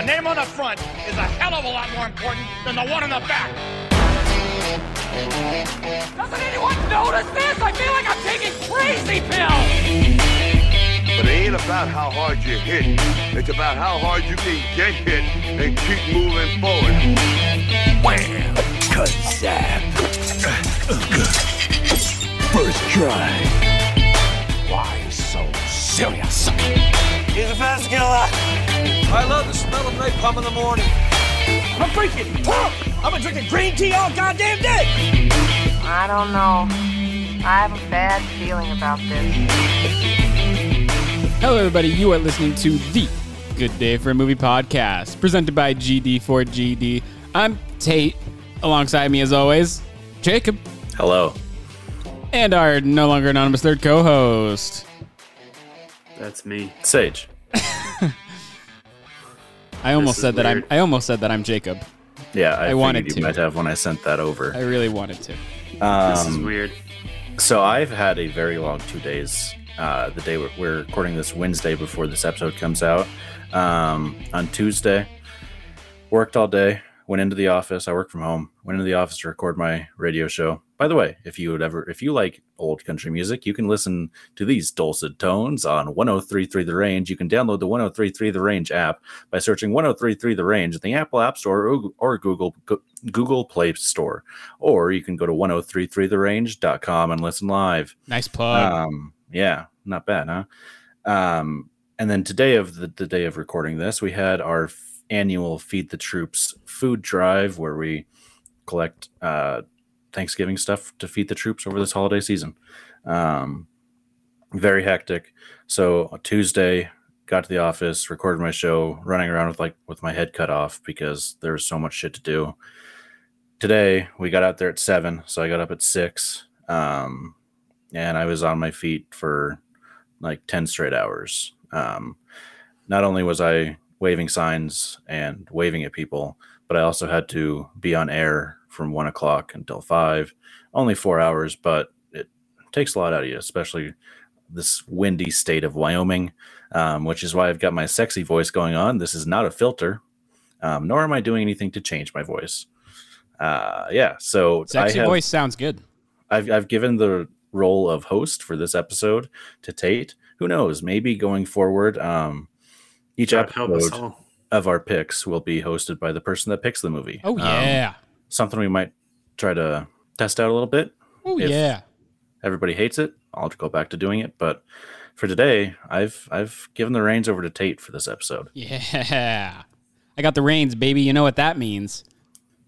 the name on the front is a hell of a lot more important than the one on the back. Doesn't anyone notice this? I feel like I'm taking crazy pills. But it ain't about how hard you hit. It's about how hard you can get hit and keep moving forward. Wham! Kazap! First try. Why so serious? He's a fast killer. I love the smell of napalm in the morning. I'm freaking pump! I've been drinking green tea all goddamn day! I don't know. I have a bad feeling about this. Hello, everybody. You are listening to the Good Day for a Movie podcast, presented by GD4GD. I'm Tate. Alongside me, as always, Jacob, Hello. and our no longer anonymous third co-host. That's me. Sage. I almost is said that I'm. I almost said that I'm Jacob. Yeah, I, I wanted figured to. you might have when I sent that over. I really wanted to. This is Um, weird. so I've had a very long two days. Uh, the day we're, we're recording this Wednesday before this episode comes out. Um, on Tuesday, worked all day. Went into the office. I work from home. Went into the office to record my radio show. By the way, if you would ever, if you like old country music, you can listen to these dulcet tones on 103.3 The Range. You can download the 103.3 The Range app by searching 103.3 The Range in the Apple App Store or, or Google Google Play Store, or you can go to 103.3therange.com and listen live. Nice plug. Um, yeah, not bad, huh? Um, and then today of the, the day of recording this, we had our f- annual Feed the Troops food drive where we collect uh, Thanksgiving stuff to feed the troops over this holiday season. Um, very hectic. So Tuesday, got to the office, recorded my show, running around with like with my head cut off because there was so much shit to do. Today we got out there at seven, so I got up at six. Um, and I was on my feet for like 10 straight hours. Um, not only was I waving signs and waving at people, but I also had to be on air from one o'clock until five. Only four hours, but it takes a lot out of you, especially this windy state of Wyoming, um, which is why I've got my sexy voice going on. This is not a filter, um, nor am I doing anything to change my voice. Uh, yeah, so Sexy have, voice sounds good. I've, I've given the role of host for this episode to Tate. Who knows? Maybe going forward, um, each God episode of our picks will be hosted by the person that picks the movie. Oh Um, yeah. Something we might try to test out a little bit. oh yeah. Everybody hates it. I'll go back to doing it. But for today, I've I've given the reins over to Tate for this episode. Yeah. I got the reins, baby. You know what that means.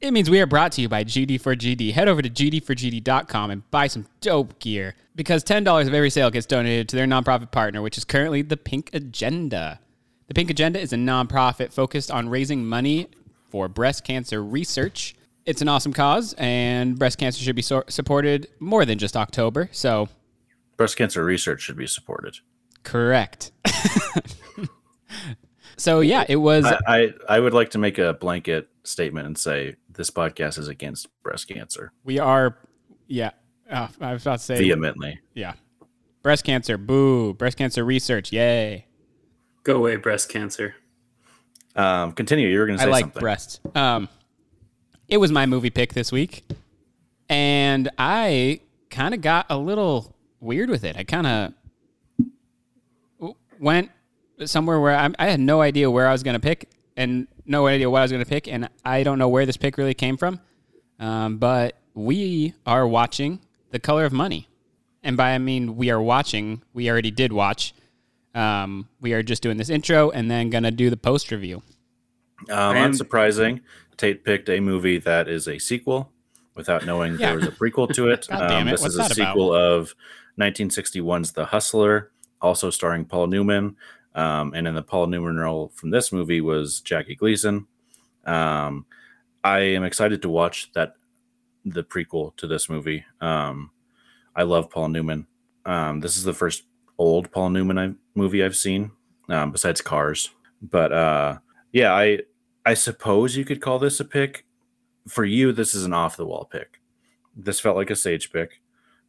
It means we are brought to you by GD4GD. Head over to GD4GD.com and buy some dope gear because $10 of every sale gets donated to their nonprofit partner, which is currently the Pink Agenda. The Pink Agenda is a nonprofit focused on raising money for breast cancer research. It's an awesome cause, and breast cancer should be so- supported more than just October. So, Breast cancer research should be supported. correct. so, yeah, it was. I, I I would like to make a blanket statement and say this podcast is against breast cancer We are, yeah. Uh, I was about to say, vehemently. yeah. Breast cancer, boo. Breast cancer research, yay. Go away, breast cancer. Um, continue. You were going to say I like something. breasts. Um, it was my movie pick this week, and I kind of got a little weird with it. I kind of went somewhere where I, I had no idea where I was going to pick, and no idea what I was going to pick, and I don't know where this pick really came from. Um, but we are watching The Color of Money, and by I mean we are watching. We already did watch. Um, we are just doing this intro and then gonna do the post review. Um, And- unsurprising, Tate picked a movie that is a sequel without knowing Yeah. there was a prequel to it. Um, it, this what's is a that about? sequel of 1961's The Hustler, also starring Paul Newman. Um, and in the Paul Newman role from this movie was Jackie Gleason. Um, I am excited to watch that the prequel to this movie. Um, I love Paul Newman. Um, this is the first old Paul Newman I, movie I've seen, um, besides Cars. But uh, yeah, I I suppose you could call this a pick. For you, this is an off the wall pick. This felt like a Sage pick.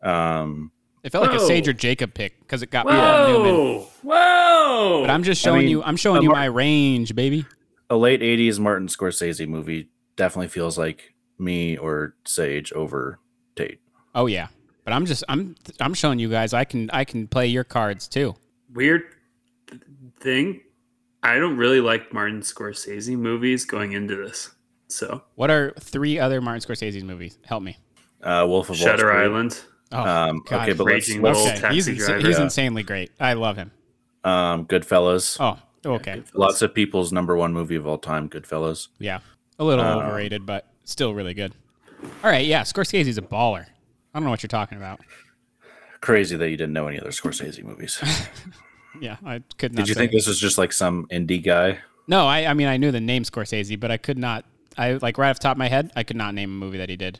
Um, It felt like a Sage or Jacob pick because it got Paul Newman. Whoa! Whoa! But I'm just I showing mean, you. I'm showing a you mar- my range, baby. a late '80s Martin Scorsese movie definitely feels like me or Sage over Tate. Oh yeah, but I'm just I'm I'm showing you guys I can I can play your cards too. Weird thing. I don't really like Martin Scorsese movies going into this. So What are three other Martin Scorsese movies? Help me. Uh, Wolf of Wall Shutter Street. Island. Oh, Um, God. okay, but let's, Raging let's Bull. okay. He's, Taxi ins- Driver. he's Yeah. insanely great. I love him. um, Goodfellas. Oh, okay. Lots of people's number one movie of all time, Goodfellas. Yeah, a little Uh, overrated, but still really good. All right, yeah, Scorsese's a baller. I don't know what you're talking about. Crazy that you didn't know any other Scorsese movies. Yeah, I could not. Did you say. think this was just like some indie guy? No, I, I mean I knew the name Scorsese, but I could not. I like right off the top of my head, I could not name a movie that he did.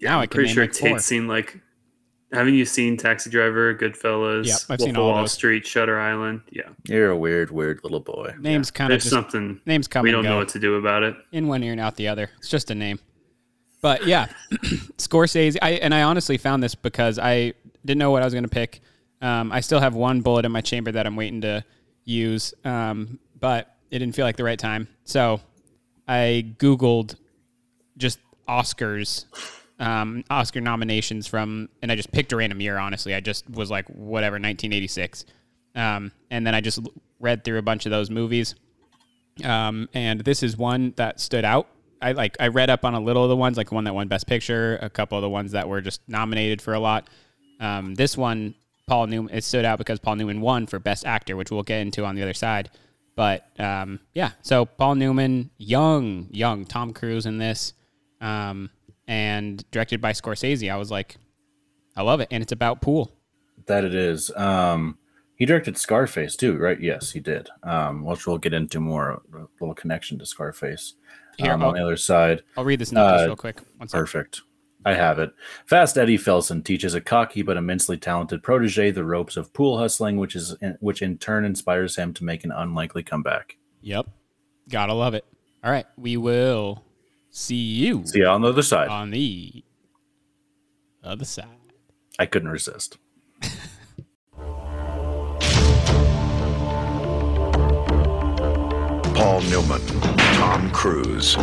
Yeah, Now I I'm can pretty name, sure like, four. Tate's seen like. Haven't you seen Taxi Driver, Goodfellas, Yep, I've Wolf seen all Wall those. Street, Shutter Island? Yeah, You're a weird, weird little boy. Names kind of just something names come we don't go. know what to do about it. in one ear and out the other. It's just a name. But yeah, Scorsese. I and I honestly found this because I didn't know what I was going to pick. Um, I still have one bullet in my chamber that I'm waiting to use, um, but it didn't feel like the right time. So I googled just Oscars, um, Oscar nominations from, and I just picked a random year. Honestly, I just was like, whatever, 1986, um, and then I just read through a bunch of those movies um, and this is one that stood out. I like I read up on a little of the ones, like one that won Best Picture, a couple of the ones that were just nominated for a lot. Um, this one, Paul Newman, it stood out because Paul Newman won for Best Actor, which we'll get into on the other side. But um, yeah, so Paul Newman, young, young Tom Cruise in this, um, and directed by Scorsese. I was like, I love it, and it's about pool. That it is. Um, he directed Scarface too, right? Yes, he did. Um, which we'll get into more. A little connection to Scarface. Here, um, on the other side. I'll read this note just Uh, real quick. One second. Perfect. I have it. Fast Eddie Felson teaches a cocky but immensely talented protege the ropes of pool hustling, which is which in turn inspires him to make an unlikely comeback. Yep, gotta love it. All right, we will see you See you on the other side. on the other side. I couldn't resist. Paul Newman, Tom Cruise,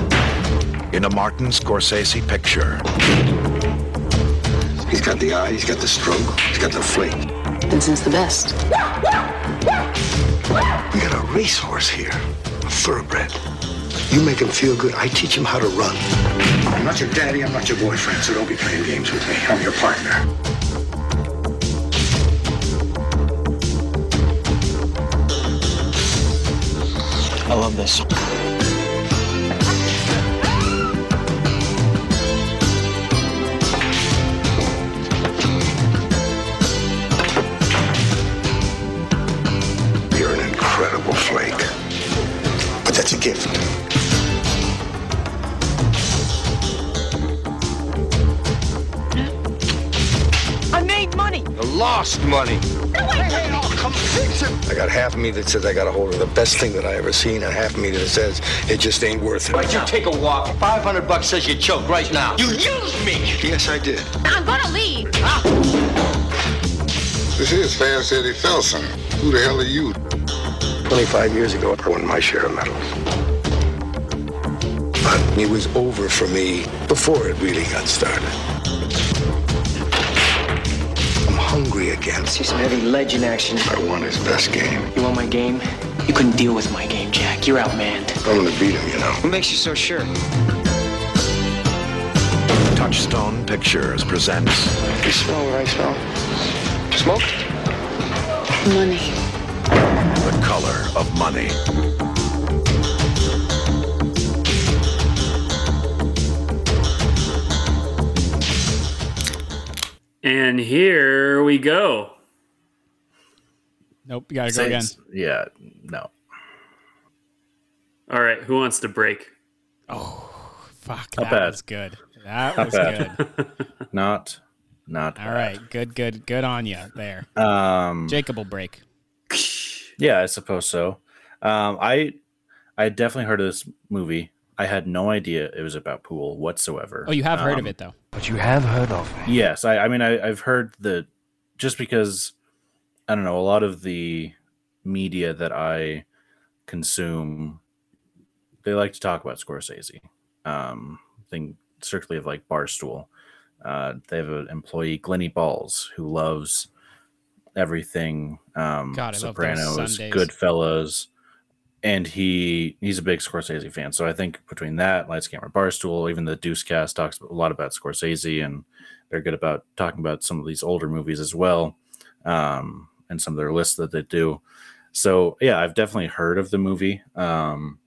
in a Martin Scorsese picture. He's got the eye, he's got the stroke, he's got the fling. Vincent's the best. We got a racehorse here, a thoroughbred. You make him feel good, I teach him how to run. I'm not your daddy, I'm not your boyfriend, so don't be playing games with me. I'm your partner. I love this. Gift. I made money. The lost money. Hey, oh, come fix him. I got half of me that says I got a hold of the best thing that I ever seen, and half of me that says it just ain't worth it. Why'd you take a walk? 500 bucks says you choke right now. You used me! Yes, I did. I'm gonna leave. This is Fast Eddie Felson. Who the hell are you? 25 years ago, I won my share of medals. But it was over for me before it really got started. I'm hungry again. See some heavy legend action. I won his best game. You want my game? You couldn't deal with my game, Jack. You're outmanned. I'm gonna beat him, you know. What makes you so sure? Touchstone Pictures presents You smell what I smell? Smoke? Money. The Color of Money. And here we go. Nope, you gotta go again. Yeah, no. All right, who wants to break? Oh, fuck, Not that bad. was good. That Not was bad. good. Not, not. All right, good, good, good on you there. Um, Jacob will break. Yeah, I suppose so. Um, I I definitely heard of this movie. I had no idea it was about pool whatsoever. Oh, you have heard of Um, it though. But you have heard of me. Yes, I, I mean I, I've heard that just because I don't know a lot of the media that I consume they like to talk about Scorsese. Um, thing strictly of like Barstool. Uh, they have an employee, Glenny Balls, who loves everything. Um, God, I love those Sopranos, Sundays. Goodfellas, and he he's a big Scorsese fan. So I think between that, Lights Camera Barstool, even the Deuce Cast talks a lot about Scorsese, and they're good about talking about some of these older movies as well, um, and some of their lists that they do. So yeah, I've definitely heard of the movie, um,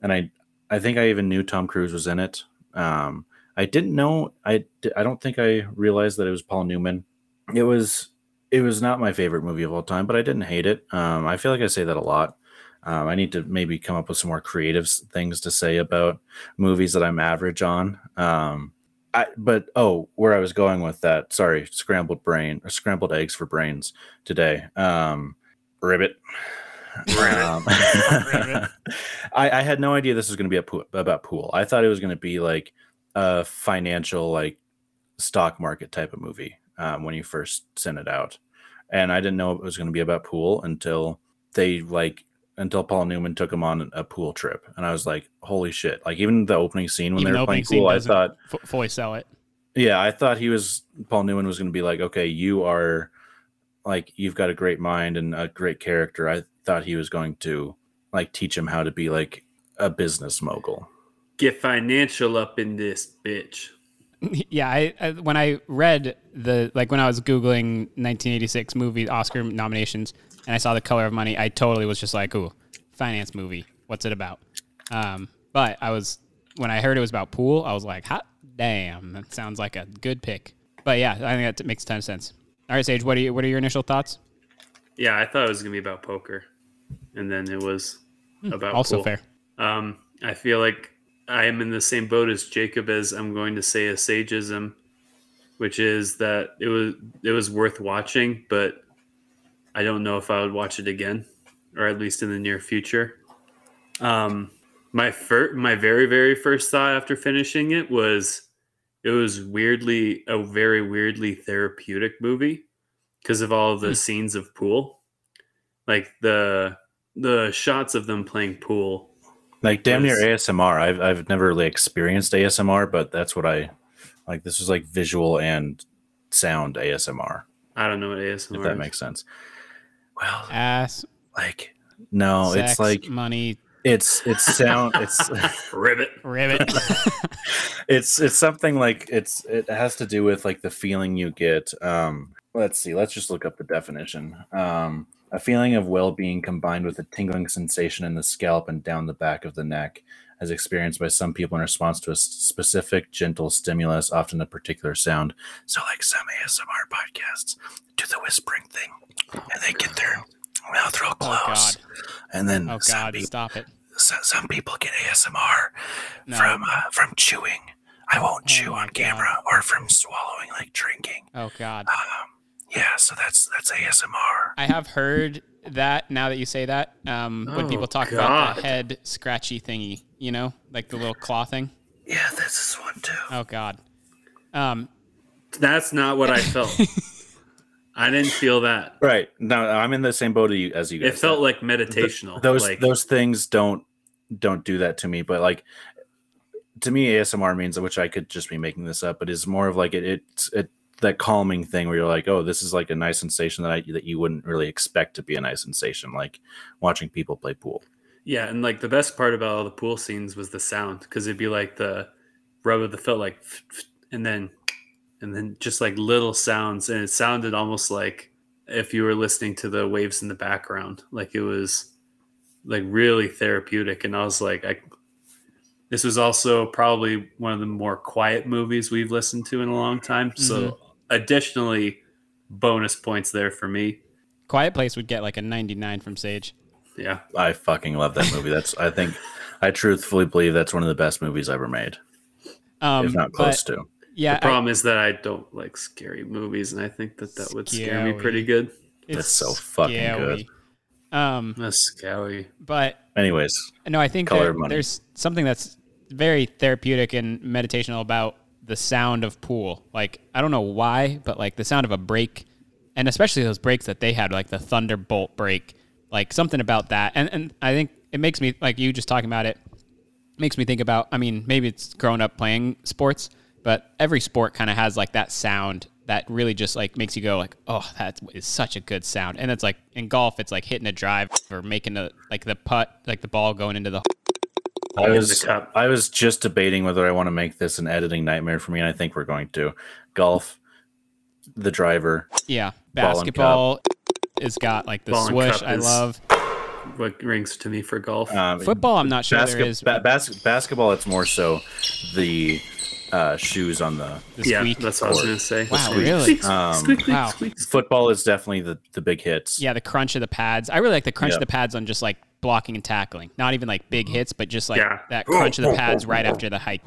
and I I think I even knew Tom Cruise was in it. Um, I didn't know. I I don't think I realized that it was Paul Newman. It was it was not my favorite movie of all time, but I didn't hate it. Um, I feel like I say that a lot. Um, I need to maybe come up with some more creative things to say about movies that I'm average on. Um, I, but oh, where I was going with that, sorry, scrambled brain or scrambled eggs for brains today. Um, ribbit. Um, I, I had no idea this was going to be a pool, about pool. I thought it was going to be like a financial, like stock market type of movie um, when you first sent it out, and I didn't know it was going to be about pool until they like until Paul Newman took him on a pool trip, and I was like, "Holy shit!" Like even the opening scene when Even they the playing pool, I thought fu- fully sell it. yeah, I thought he was Paul Newman was going to be like, okay, you are like you've got a great mind and a great character. I thought he was going to like teach him how to be like a business mogul. Get financial up in this bitch. yeah, I, I when I read the like when I was googling 1986 movie Oscar nominations and I saw The Color of Money, I totally was just like, "Ooh, finance movie. What's it about?" Um, but I was when I heard it was about pool, I was like, "Hot damn, that sounds like a good pick." But yeah, I think that makes a ton of sense. All right, Sage, what are you, what are your initial thoughts? Yeah, I thought it was gonna be about poker, and then it was about Hmm, also pool. fair. Um, I feel like I am in the same boat as Jacob as I'm going to say a sageism, which is that it was it was worth watching, but I don't know if I would watch it again, or at least in the near future. Um, my first, my very very first thought after finishing it was it was weirdly a very weirdly therapeutic movie because of all of the scenes of pool, like the the shots of them playing pool Like damn near ASMR. I've I've never really experienced ASMR, but that's what I like. This was like visual and sound ASMR. I don't know what ASMR If that is. makes sense. Well, Ass, like no, sex, it's like money, it's it's sound. It's ribbit. ribbit. it's it's something like it's it has to do with like the feeling you get um let's see let's just look up the definition um a feeling of well-being combined with a tingling sensation in the scalp and down the back of the neck as experienced by some people in response to a specific gentle stimulus often a particular sound so like some asmr podcasts do the whispering thing and they get their mouth real oh God. close and then Oh some God, people stop it. so, some people get ASMR No. from uh, from chewing. I won't chew Oh my on camera or from swallowing like drinking. Oh God. Um, yeah, so that's that's ASMR. I have heard that now that you say that. Um, when Oh, people talk about the head scratchy thingy, you know, like the little claw thing. Yeah, that's this is one too. Oh God. Um, That's not what I felt. I didn't feel that. Right. No, I'm in the same boat as you, as you guys. It felt like meditational. those like, those things don't don't do that to me, but like to me ASMR means which I could just be making this up, but it's more of like it it's it that calming thing where you're like, oh, this is like a nice sensation that I that you wouldn't really expect to be a nice sensation, like watching people play pool. Yeah, and like the best part about all the pool scenes was the sound because it'd be like the rub of the foot, like, and then, and then just like little sounds, and it sounded almost like if you were listening to the waves in the background, like it was like really therapeutic. And I was like, I, this was also probably one of the more quiet movies we've listened to in a long time. So, additionally, bonus points there for me. Quiet Place would get like a 99 from Sage. Yeah. I fucking love that movie. That's I think I truthfully believe that's one of the best movies ever made, Um, if not close but, to. Yeah. the problem is that I don't like scary movies, and I think that that would scare me pretty good. I- That's so fucking good. Um, That's scary. but Anyways, No, I think Color that of Money. there's something that's very therapeutic and meditational about the sound of pool. Like I don't know why, but like the sound of a break, and especially those breaks that they had, like the thunderbolt break, like something about that. And and I think it makes me like you just talking about it. makes me think about. I mean, maybe it's growing up playing sports, but every sport kind of has like that sound that really just like makes you go like, oh, that is such a good sound. And it's like in golf, it's like hitting a drive or making a like the putt, like the ball going into the. I was I was just debating whether I want to make this an editing nightmare for me, and I think we're going to. Golf, the driver. Yeah, basketball is got like the Ball and swoosh. cup I love What rings to me for golf? Um, football. I'm not sure basket- is. ba- bas- basketball, it's more so the uh, shoes on the. The yeah, squeak. that's what I was gonna say. Wow, squeak. really? Um, Squeak, squeak, Wow. squeak. Football is definitely the, the big hits. Yeah, the crunch of the pads. I really like the crunch Yeah. of the pads on just like blocking and tackling. Not even like big hits, but just like Yeah. that crunch of the pads right after the hike.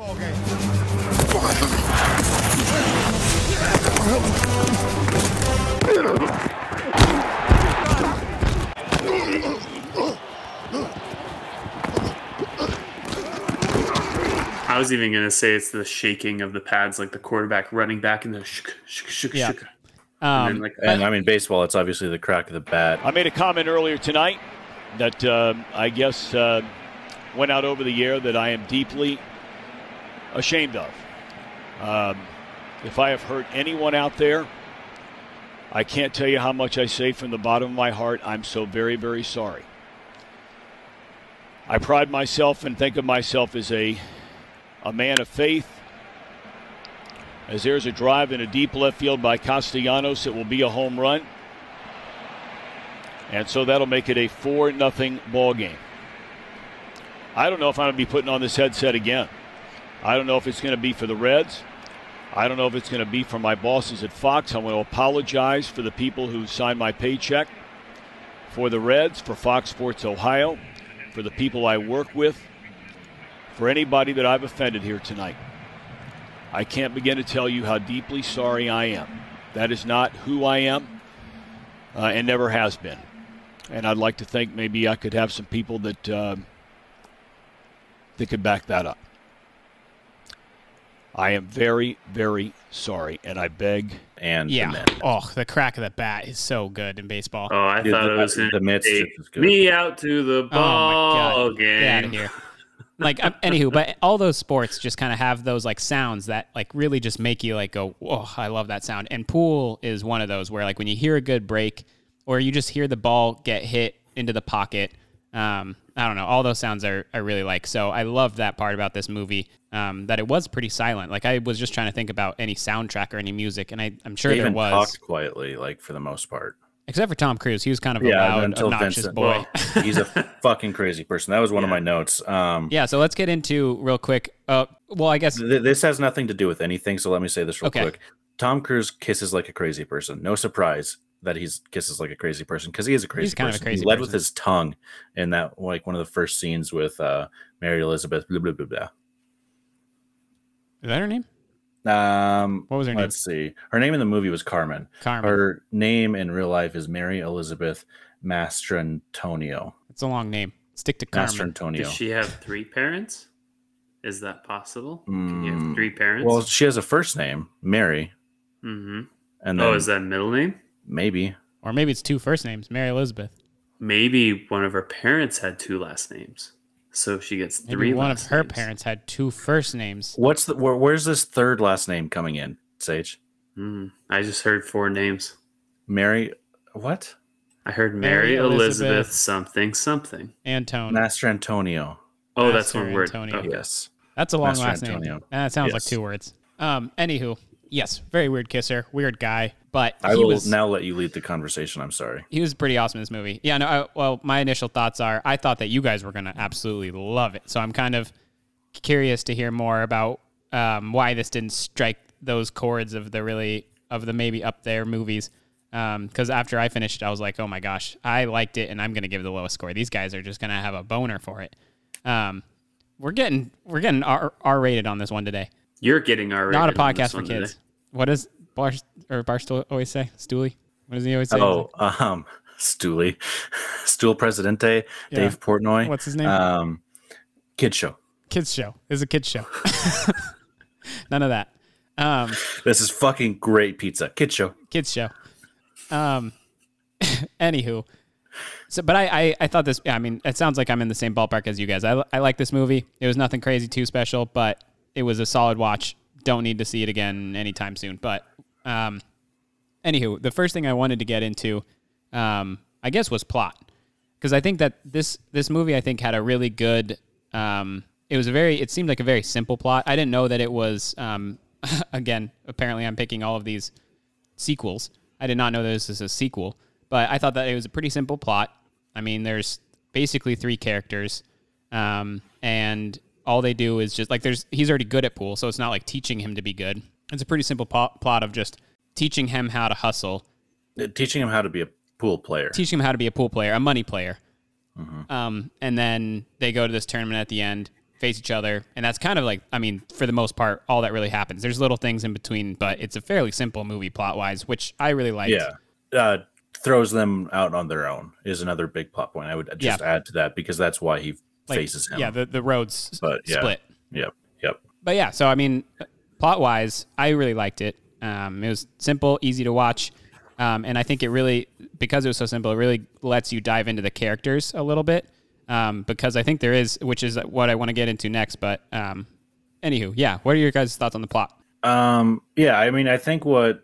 I was even gonna say it's the shaking of the pads, like the quarterback running back and the shuk, shuk, shuk, Yeah. shuk. Um, and then like And I mean, baseball, it's obviously the crack of the bat. I made a comment earlier tonight that um I guess uh, went out over the air that I am deeply ashamed of. Um, if I have hurt anyone out there, I can't tell you how much I say from the bottom of my heart. I'm so very, very sorry. I pride myself and think of myself as a a man of faith. As there's a drive in a deep left field by Castellanos, it will be a home run. And so that'll make it a 4 nothing ball game. I don't know if I'm going to be putting on this headset again. I don't know if it's going to be for the Reds. I don't know if it's going to be for my bosses at Fox. I want to apologize for the people who signed my paycheck, for the Reds, for Fox Sports Ohio, for the people I work with, for anybody that I've offended here tonight. I can't begin to tell you how deeply sorry I am. That is not who I am uh, and never has been. And I'd like to think maybe I could have some people that uh, that could back that up. I am very, very sorry, and I beg. And yeah. men. Oh, the crack of the bat is so good in baseball. Oh, I Dude, thought the- it was in the gonna Mets take is good. me out to the Oh my ball god! game. Get out of here. Like, um, anywho, but all those sports just kind of have those like sounds that like really just make you like go, "Oh, I love that sound." And pool is one of those where like when you hear a good break, or you just hear the ball get hit into the pocket. Um, I don't know. All those sounds are I really like. So I love that part about this movie. Um, that it was pretty silent. Like I was just trying to think about any soundtrack or any music, and I, I'm sure They there was, talked quietly, like for the most part. Except for Tom Cruise. He was kind of a loud, obnoxious Vincent. boy. Well, he's a fucking crazy person. That was one of my notes. Um, Yeah, so let's get into real quick. Uh, well, I guess th- this has nothing to do with anything, so let me say this real Okay. quick. Tom Cruise kisses like a crazy person. No surprise that he's kisses like a crazy person because he is a crazy He's kind of a person. crazy he led with his tongue in that like one of the first scenes with uh, Mary Elizabeth. Blah blah blah blah. is that her name? Um, What was her name? let's see. Her name in the movie was Carmen. Carmen. Her name in real life is Mary Elizabeth Mastrantonio. It's a long name. Stick to Carmen. Mastrantonio. Does she have three parents? Is that possible? Can you Mm, have three parents? Well, she has a first name, Mary, Mm-hmm. and then oh, is that middle name? maybe Or maybe it's two first names, Mary Elizabeth. Maybe one of her parents had two last names, so she gets Maybe three. one of her names. parents had two first names. what's the where, where's this third last name coming in? Sage, Hmm, I just heard four names. Mary, what? I heard Mary Mary, Elizabeth, Elizabeth. something something. Antone. Mastrantonio. Oh, that's one word. Antonio. Okay. Yes. That's a long Master last Antonio. name. That sounds like two words. Um. Anywho, yes, very weird kisser, weird guy, but I he will was now let you lead the conversation. I'm sorry. he was pretty awesome in this movie. Yeah. No. I, well, my initial thoughts are I thought that you guys were gonna absolutely love it. So I'm kind of curious to hear more about um, why this didn't strike those chords of the really of the maybe up there movies. Because after I finished, I was like, oh my gosh, I liked it, and I'm gonna give the lowest score. These guys are just gonna have a boner for it. Um, we're getting we're getting R R rated on this one today. You're getting our Not a podcast for kids. What does Bar or Barstool always say? Stooley. What does he always say? Oh, um, Stooley, Stool Presidente, Yeah. Dave Portnoy. What's his name? Um, Kid Show. kids show. It's a kids show. None of that. Um, This is fucking great pizza. Kid Show. kids show. Um, anywho, So, but I, I, I thought this. I mean, it sounds like I'm in the same ballpark as you guys. I, I like this movie. It was nothing crazy too special, but it was a solid watch. Don't need to see it again anytime soon. But, um, anywho, the first thing I wanted to get into, um, I guess, was plot, because I think that this this movie I think had a really good. Um, it was a very. It seemed like a very simple plot. I didn't know that it was. Um, again, apparently, I'm picking all of these sequels. I did not know this was a sequel, but I thought that it was a pretty simple plot. I mean, there's basically three characters, um, and all they do is just like there's he's already good at pool, so it's not like teaching him to be good. It's a pretty simple po- plot of just teaching him how to hustle, Uh, Teaching him how to be a pool player. teaching him how to be a pool player, a money player. Mhm. Um, and then they go to this tournament at the end, face each other, and that's kind of like, I mean, for the most part, all that really happens. There's little things in between, but it's a fairly simple movie plot wise, which I really liked. Yeah. Uh, throws them out on their own is another big plot point. I would just Yeah. add to that because that's why he Like, faces him. Yeah, the the roads but yeah. split. Yep. Yep. But yeah, so I mean, plot wise, I really liked it. Um, it was simple, easy to watch, um, and I think it really, because it was so simple, it really lets you dive into the characters a little bit. Um, because I think there is, which is what I want to get into next. But um, anywho, yeah, what are your guys' thoughts on the plot? Um, yeah, I mean, I think what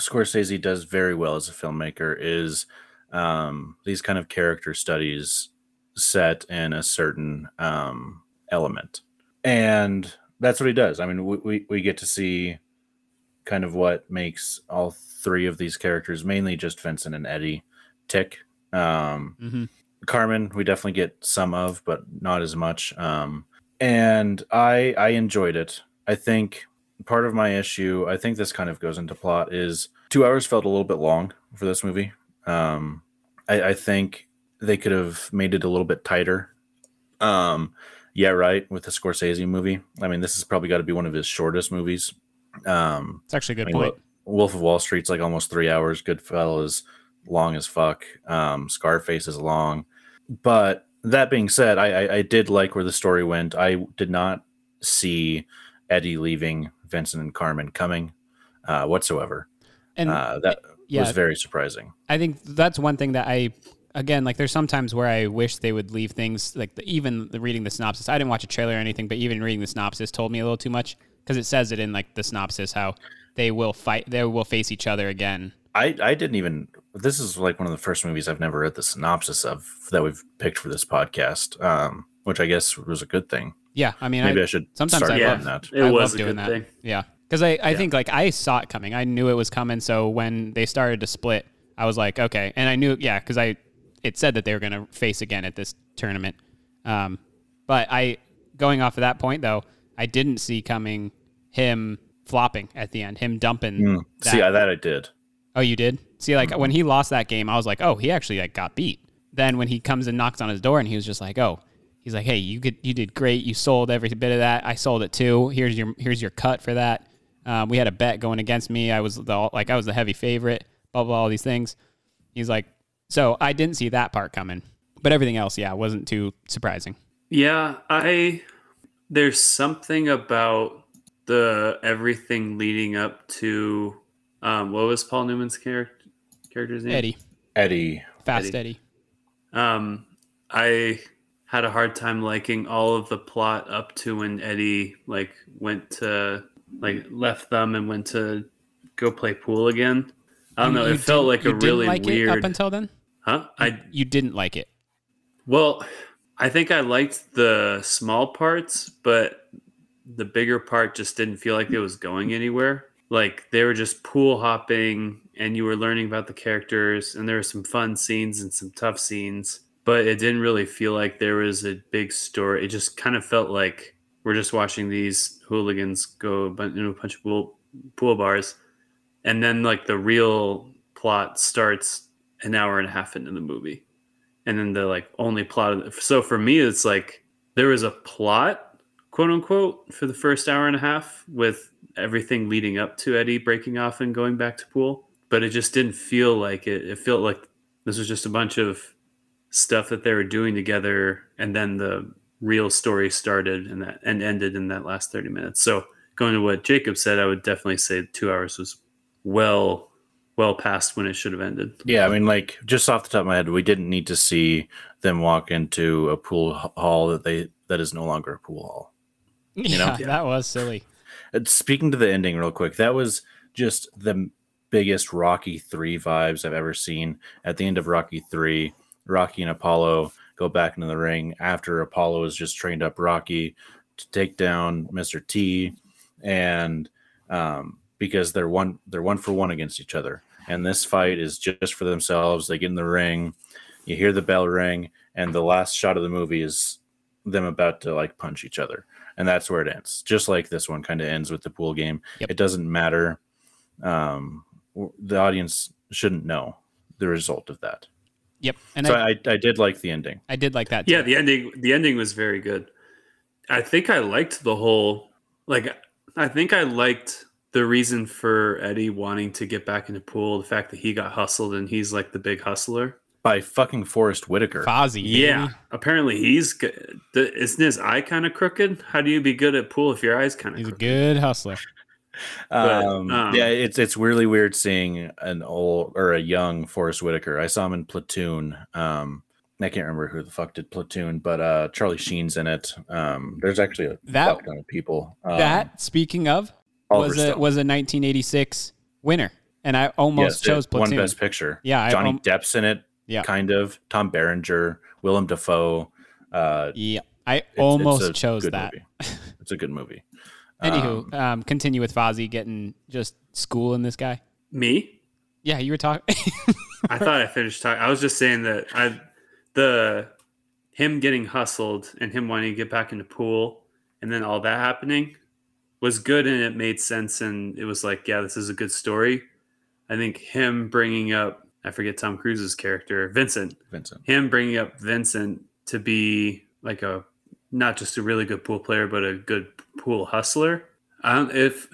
Scorsese does very well as a filmmaker is um, these kind of character studies set in a certain um, element, and that's what he does. I mean, we, we we get to see kind of what makes all three of these characters, mainly just Vincent and Eddie, tick. Um, Mm-hmm. Carmen, we definitely get some of, but not as much. Um, and I I enjoyed it. I think part of my issue, I think this kind of goes into plot, is two hours felt a little bit long for this movie. Um, I, I think they could have made it a little bit tighter. Um, yeah, right. With the Scorsese movie, I mean, this has probably got to be one of his shortest movies. Um, It's actually a good I mean, point. Wolf of Wall Street's like almost three hours. Goodfellas long as fuck. Um, Scarface is long. But that being said, I, I I did like where the story went. I did not see Eddie leaving Vincent and Carmen coming uh, whatsoever. And uh, that yeah. was very surprising. I think that's one thing that I again like there's sometimes where I wish they would leave things like the, even the reading the synopsis. I didn't watch a trailer or anything, but even reading the synopsis told me a little too much because it says it in like the synopsis how they will fight they will face each other again. I, I didn't even. This is like one of the first movies I've never read the synopsis of that we've picked for this podcast, um, which I guess was a good thing. Yeah, I mean, maybe I, should sometimes start I doing love that. It I was love a doing good that. thing. Yeah, because I, I think like I saw it coming. I knew it was coming. So when they started to split, I was like, okay, and I knew yeah because I it said that they were going to face again at this tournament. Um, but I going off of that point though, I didn't see coming him flopping at the end, him dumping. Mm. That. See, I, that I did. Oh, you did? See, like Mm-hmm. when he lost that game, I was like, oh, he actually like got beat. Then when he comes and knocks on his door, and he was just like, oh, he's like, hey, you could, you did great. You sold every bit of that. I sold it too. Here's your, here's your cut for that. Um, we had a bet going against me. I was the like I was the heavy favorite. Blah blah, all these things. He's like, so I didn't see that part coming, but everything else, yeah, wasn't too surprising. Yeah, I there's something about the everything leading up to um what was Paul Newman's character character's name? Eddie, Eddie. fast Eddie. Um I had a hard time liking all of the plot up to when Eddie like went to like left them and went to go play pool again. I don't You- know, you it felt like you a didn't really like it weird up until then. Huh? I You didn't like it. Well, I think I liked the small parts, but the bigger part just didn't feel like it was going anywhere. Like they were just pool hopping and you were learning about the characters and there were some fun scenes and some tough scenes, but it didn't really feel like there was a big story. It just kind of felt like we're just watching these hooligans go a into a bunch of pool, pool bars and then like the real plot starts an hour and a half into the movie. And then the like only plot of the, so for me it's like there was a plot quote unquote for the first hour and a half with everything leading up to eddie breaking off and going back to pool but it just didn't feel like it it felt like this was just a bunch of stuff that they were doing together and then the real story started and that and ended in that last 30 minutes. So going to what jacob said i would definitely say two hours was well well past when it should have ended. Yeah, I mean, like just off the top of my head, we didn't need to see them walk into a pool hall that they that is no longer a pool hall. You know? Yeah, that was silly. Speaking to the ending real quick, that was just the biggest Rocky 3 vibes I've ever seen. At the end of Rocky 3, Rocky and Apollo go back into the ring after Apollo has just trained up Rocky to take down Mr. T and um, because they're one they're one for one against each other. And this fight is just for themselves. They get in the ring, you hear the bell ring, and the last shot of the movie is them about to like punch each other and that's where it ends just like this one kind of ends with the pool game it doesn't matter um the audience shouldn't know the result of that Yep. And so I, I, I did like the ending I did like that. Yeah, the ending the ending was very good. I think I liked the whole like I think I liked the reason for Eddie wanting to get back into pool, the fact that he got hustled and he's like the big hustler. by fucking Forest Whitaker. Fozzie. Yeah, apparently he's good. Isn't his eye kind of crooked? How do you be good at pool if your eye's kind of He's a good hustler. But, Um, um, yeah, it's it's really weird seeing an old or a young Forest Whitaker. I saw him in Platoon. Um, I can't remember who the fuck did Platoon, but uh, Charlie Sheen's in it. Um, there's actually a That- fuck ton of people. Um, that speaking of Oliver was a Stone. was a 1986 winner, and I almost yes, chose it won Platoon. Best Picture. Yeah, I Johnny al- Depp's in it. Yeah. kind of. Tom Berenger, Willem Dafoe. Uh, Yeah, I it's- it's almost a chose good that. movie. It's a good movie. Anywho, um, continue with Fozzie getting just school in this guy. Me? Yeah, you were talking. I thought I finished talking. I was just saying that I the him getting hustled and him wanting to get back into pool and then all that happening was good and it made sense and it was like yeah this is a good story. I think him bringing up I forget Tom Cruise's character Vincent Vincent. him bringing up Vincent to be like a not just a really good pool player but a good pool hustler. I don't if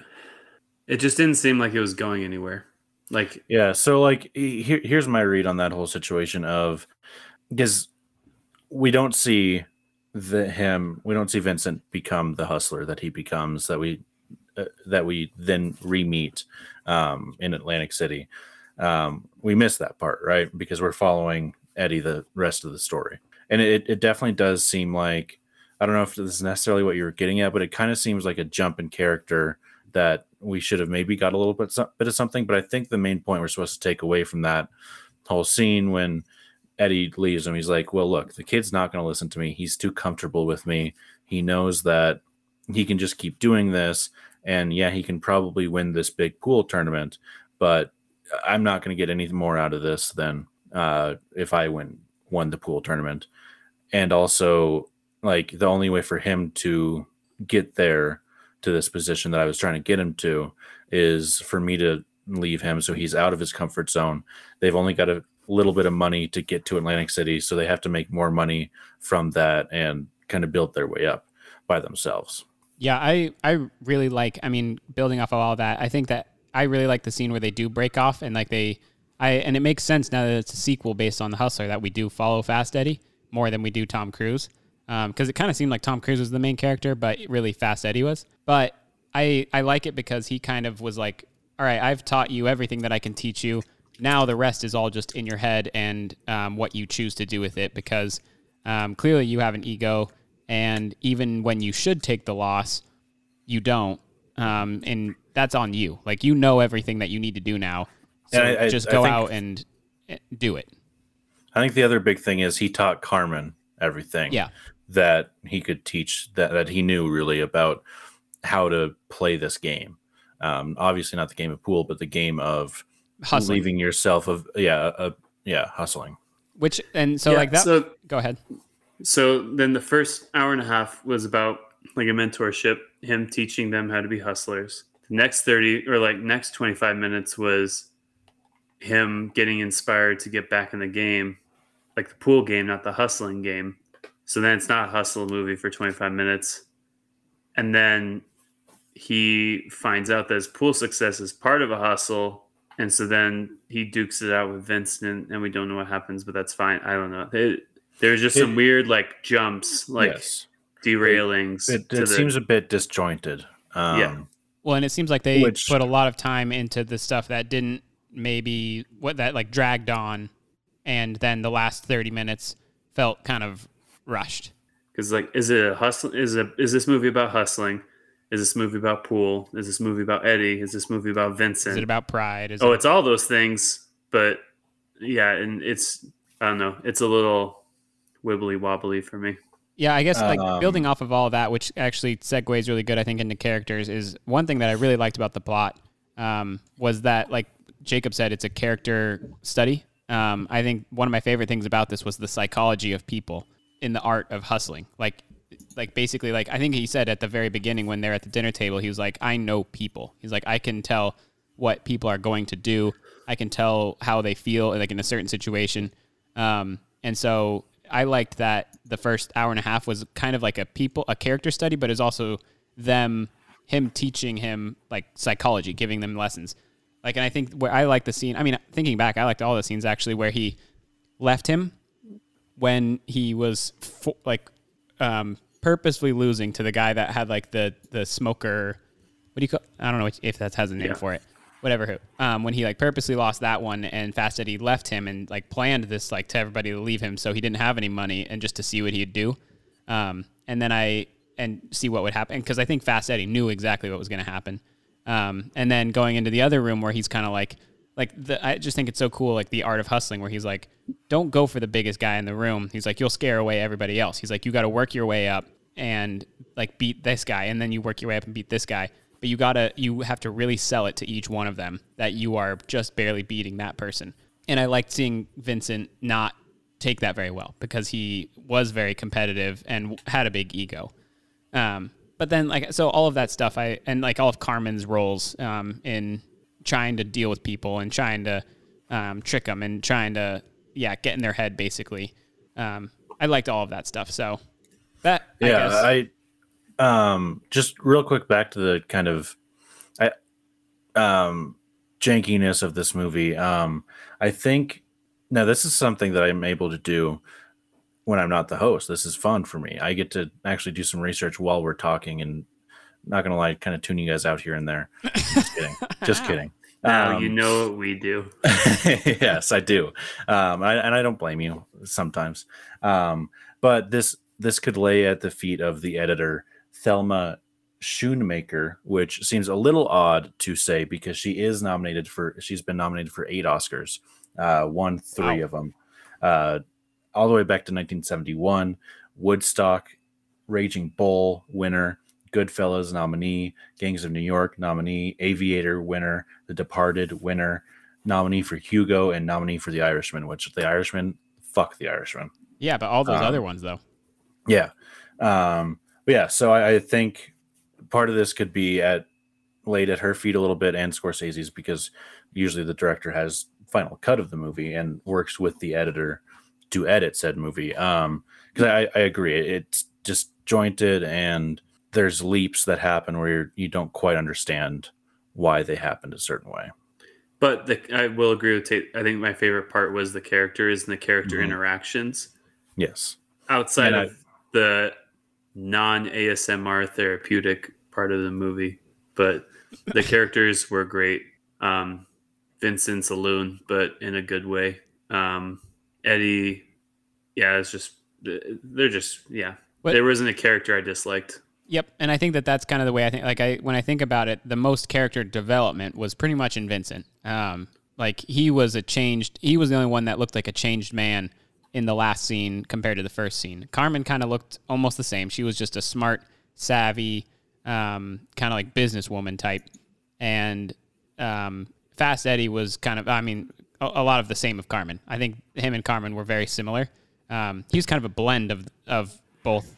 it just didn't seem like it was going anywhere. Like Yeah, so like here, here's my read on that whole situation of because we don't see the him we don't see Vincent become the hustler that he becomes that we uh, that we then re-meet um, in Atlantic City. Um, we miss that part, right? Because we're following Eddie the rest of the story, and it, it definitely does seem like I don't know if this is necessarily what you were getting at, but it kind of seems like a jump in character that we should have maybe got a little bit, bit of something. But I think the main point we're supposed to take away from that whole scene when Eddie leaves him, he's like, Well, look, the kid's not going to listen to me. He's too comfortable with me. He knows that he can just keep doing this. And yeah, he can probably win this big pool tournament, but I'm not going to get anything more out of this than uh, if I win won the pool tournament. And also, like the only way for him to get there to this position that I was trying to get him to is for me to leave him so he's out of his comfort zone. They've only got a little bit of money to get to Atlantic City, so they have to make more money from that and kind of build their way up by themselves. Yeah, I I really like. I mean, building off of all that, I think that I really like the scene where they do break off and like they, I and it makes sense now that it's a sequel based on the Hustler that we do follow Fast Eddie more than we do Tom Cruise, um, because it kind of seemed like Tom Cruise was the main character, but really Fast Eddie was. But I I like it because he kind of was like, all right, I've taught you everything that I can teach you. Now the rest is all just in your head and um, what you choose to do with it because um, clearly you have an ego and even when you should take the loss you don't um, and that's on you like you know everything that you need to do now so I- I- just go think- out and eh, do it I think the other big thing is he taught Carmen everything. Yeah. That he could teach that that he knew really about how to play this game. Um, obviously not the game of pool, but the game of Hustling. leaving yourself of yeah, uh, yeah, hustling. which and so Yeah, like that so- go ahead So then the first hour and a half was about like a mentorship, him teaching them how to be hustlers. The next 30 or like next 25 minutes was him getting inspired to get back in the game, like the pool game, not the hustling game. So then it's not a hustle movie for 25 minutes. And then he finds out that his pool success is part of a hustle. And so then he dukes it out with Vincent, and we don't know what happens, but that's fine. I don't know. It, there's just some weird like jumps, like Yes. derailings. It, to it the- seems a bit disjointed. Um, Yeah. well and it seems like they Which- put a lot of time into the stuff that didn't maybe what that like dragged on, and then the last thirty minutes felt kind of rushed. Because like, is it a hustle? Is a is this movie about hustling? Is this movie about pool? Is this movie about Eddie? Is this movie about Vincent? Is it about pride? Is oh, it, it's all those things. But yeah, and it's I don't know. It's a little wibbly wobbly for me. Yeah, I guess like Um, building off of all of that, which actually segues really good, I think, into characters, is one thing that I really liked about the plot um, was that, like Jacob said, it's a character study. Um, I think one of my favorite things about this was the psychology of people in the art of hustling. Like, like basically, like I think he said at the very beginning when they're at the dinner table, he was like, "I know people." He's like, "I can tell what people are going to do. I can tell how they feel, like in a certain situation." Um, and so I liked that the first hour and a half was kind of like a people a character study, but it's also them him teaching him like psychology, giving them lessons. Like, and I think where I like the scene. I mean, thinking back, I liked all the scenes actually where he left him when he was fo- like um, purposefully losing to the guy that had like the the smoker. What do you call? I don't know if that has a name Yeah. for it. Whatever. Who. Um, when he like purposely lost that one, and Fast Eddie left him and like planned this like to everybody to leave him, so he didn't have any money, and just to see what he'd do. Um, and then I and see what would happen because I think Fast Eddie knew exactly what was going to happen. Um, and then going into the other room where he's kind of like, like the, I just think it's so cool, like the art of hustling, where he's like, don't go for the biggest guy in the room. He's like, you'll scare away everybody else. He's like, you got to work your way up and like beat this guy, and then you work your way up and beat this guy. But you gotta, you have to really sell it to each one of them that you are just barely beating that person. And I liked seeing Vincent not take that very well because he was very competitive and had a big ego. Um, but then like so all of that stuff I and like all of Carmen's roles um, in trying to deal with people and trying to um, trick them and trying to yeah get in their head basically. Um, I liked all of that stuff. So that I yeah, guess, I, um just real quick back to the kind of I um jankiness of this movie. Um I think now this is something that I'm able to do when I'm not the host. This is fun for me. I get to actually do some research while we're talking and not gonna lie, kind of tune you guys out here and there. Just kidding. Just kidding. Now Um, you know what we do. yes, I do, um, I, and I don't blame you sometimes. Um, but this this could lay at the feet of the editor Thelma Schoonmaker, which seems a little odd to say because she is nominated for she's been nominated for eight Oscars, uh, won three Wow. of them, uh, all the way back to 1971. Woodstock, Raging Bull winner, Goodfellas nominee, Gangs of New York nominee, Aviator winner, The Departed winner, nominee for Hugo, and nominee for The Irishman. Which The Irishman, fuck The Irishman. yeah, but all those um, other ones though. Yeah. Um, but yeah, so I, I think part of this could be at laid at her feet a little bit and Scorsese's because usually the director has final cut of the movie and works with the editor to edit said movie. Um, because I, I agree, it's just jointed and there's leaps that happen where you're, you don't quite understand why they happened a certain way. But the, I will agree with Tate. I think my favorite part was the characters and the character Mhm. interactions Yes. outside And I- of the non ASMR therapeutic part of the movie. But the characters were great. Um, Vincent's a loon, but in a good way. Um, Eddie, yeah, it's just they're just yeah. What- There wasn't a character I disliked. Yep, and I think that that's kind of the way I think. Like I, when I think about it, the most character development was pretty much in Vincent. Um, like he was a changed. He was the only one that looked like a changed man in the last scene compared to the first scene. Carmen kind of looked almost the same. She was just a smart, savvy, um, kind of like businesswoman type, and um, Fast Eddie was kind of. I mean, a, a lot of the same of Carmen. I think him and Carmen were very similar. Um, he was kind of a blend of of both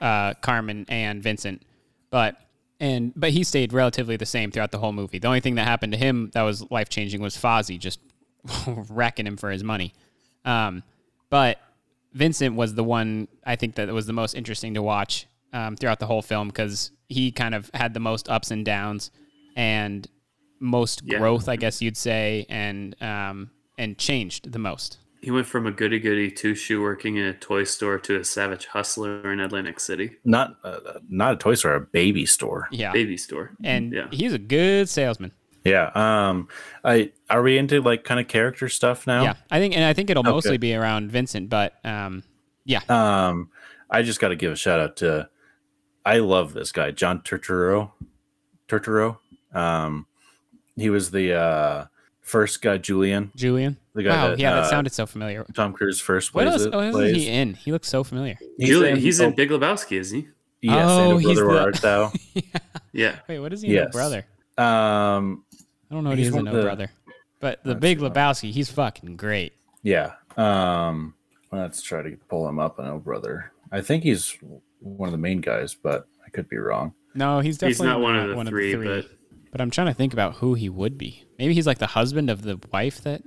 uh, Carmen and Vincent, but and but he stayed relatively the same throughout the whole movie. The only thing that happened to him that was life changing was Fozzie just wrecking him for his money. Um, but Vincent was the one I think that was the most interesting to watch um, throughout the whole film because he kind of had the most ups and downs and most Yeah. growth, I guess you'd say, and um, and changed the most. He went from a goody goody two shoe working in a toy store to a savage hustler in Atlantic City. Not uh, not a toy store, a baby store. Yeah, Baby store. and Yeah. he's a good salesman. Yeah. Um. I are we into like kind of character stuff now? Yeah, I think, and I think it'll Okay. mostly be around Vincent, but um, yeah, Um. I just got to give a shout out to. I love this guy, John Turturro. Turturro. Um. He was the uh first guy, Julian. Julian. The guy wow, that, yeah, that uh, sounded so familiar. Tom Cruise first What plays else? it- What else is he in? He looks so familiar. He's Julian, in- he's in oh, Big Lebowski, isn't he? Yes, Oh, and a he's brother where the- art thou. Yeah. Wait, what is he? in Yes. Brother. Um. I don't know what He's he is in No the- Brother, but the Big Lebowski, he's fucking great. Yeah. Um. Let's try to pull him up. I know, brother. I think he's one of the main guys, but I could be wrong. No, he's definitely He's definitely not one of the three, but- but I'm trying to think about who he would be. Maybe he's like the husband of the wife that,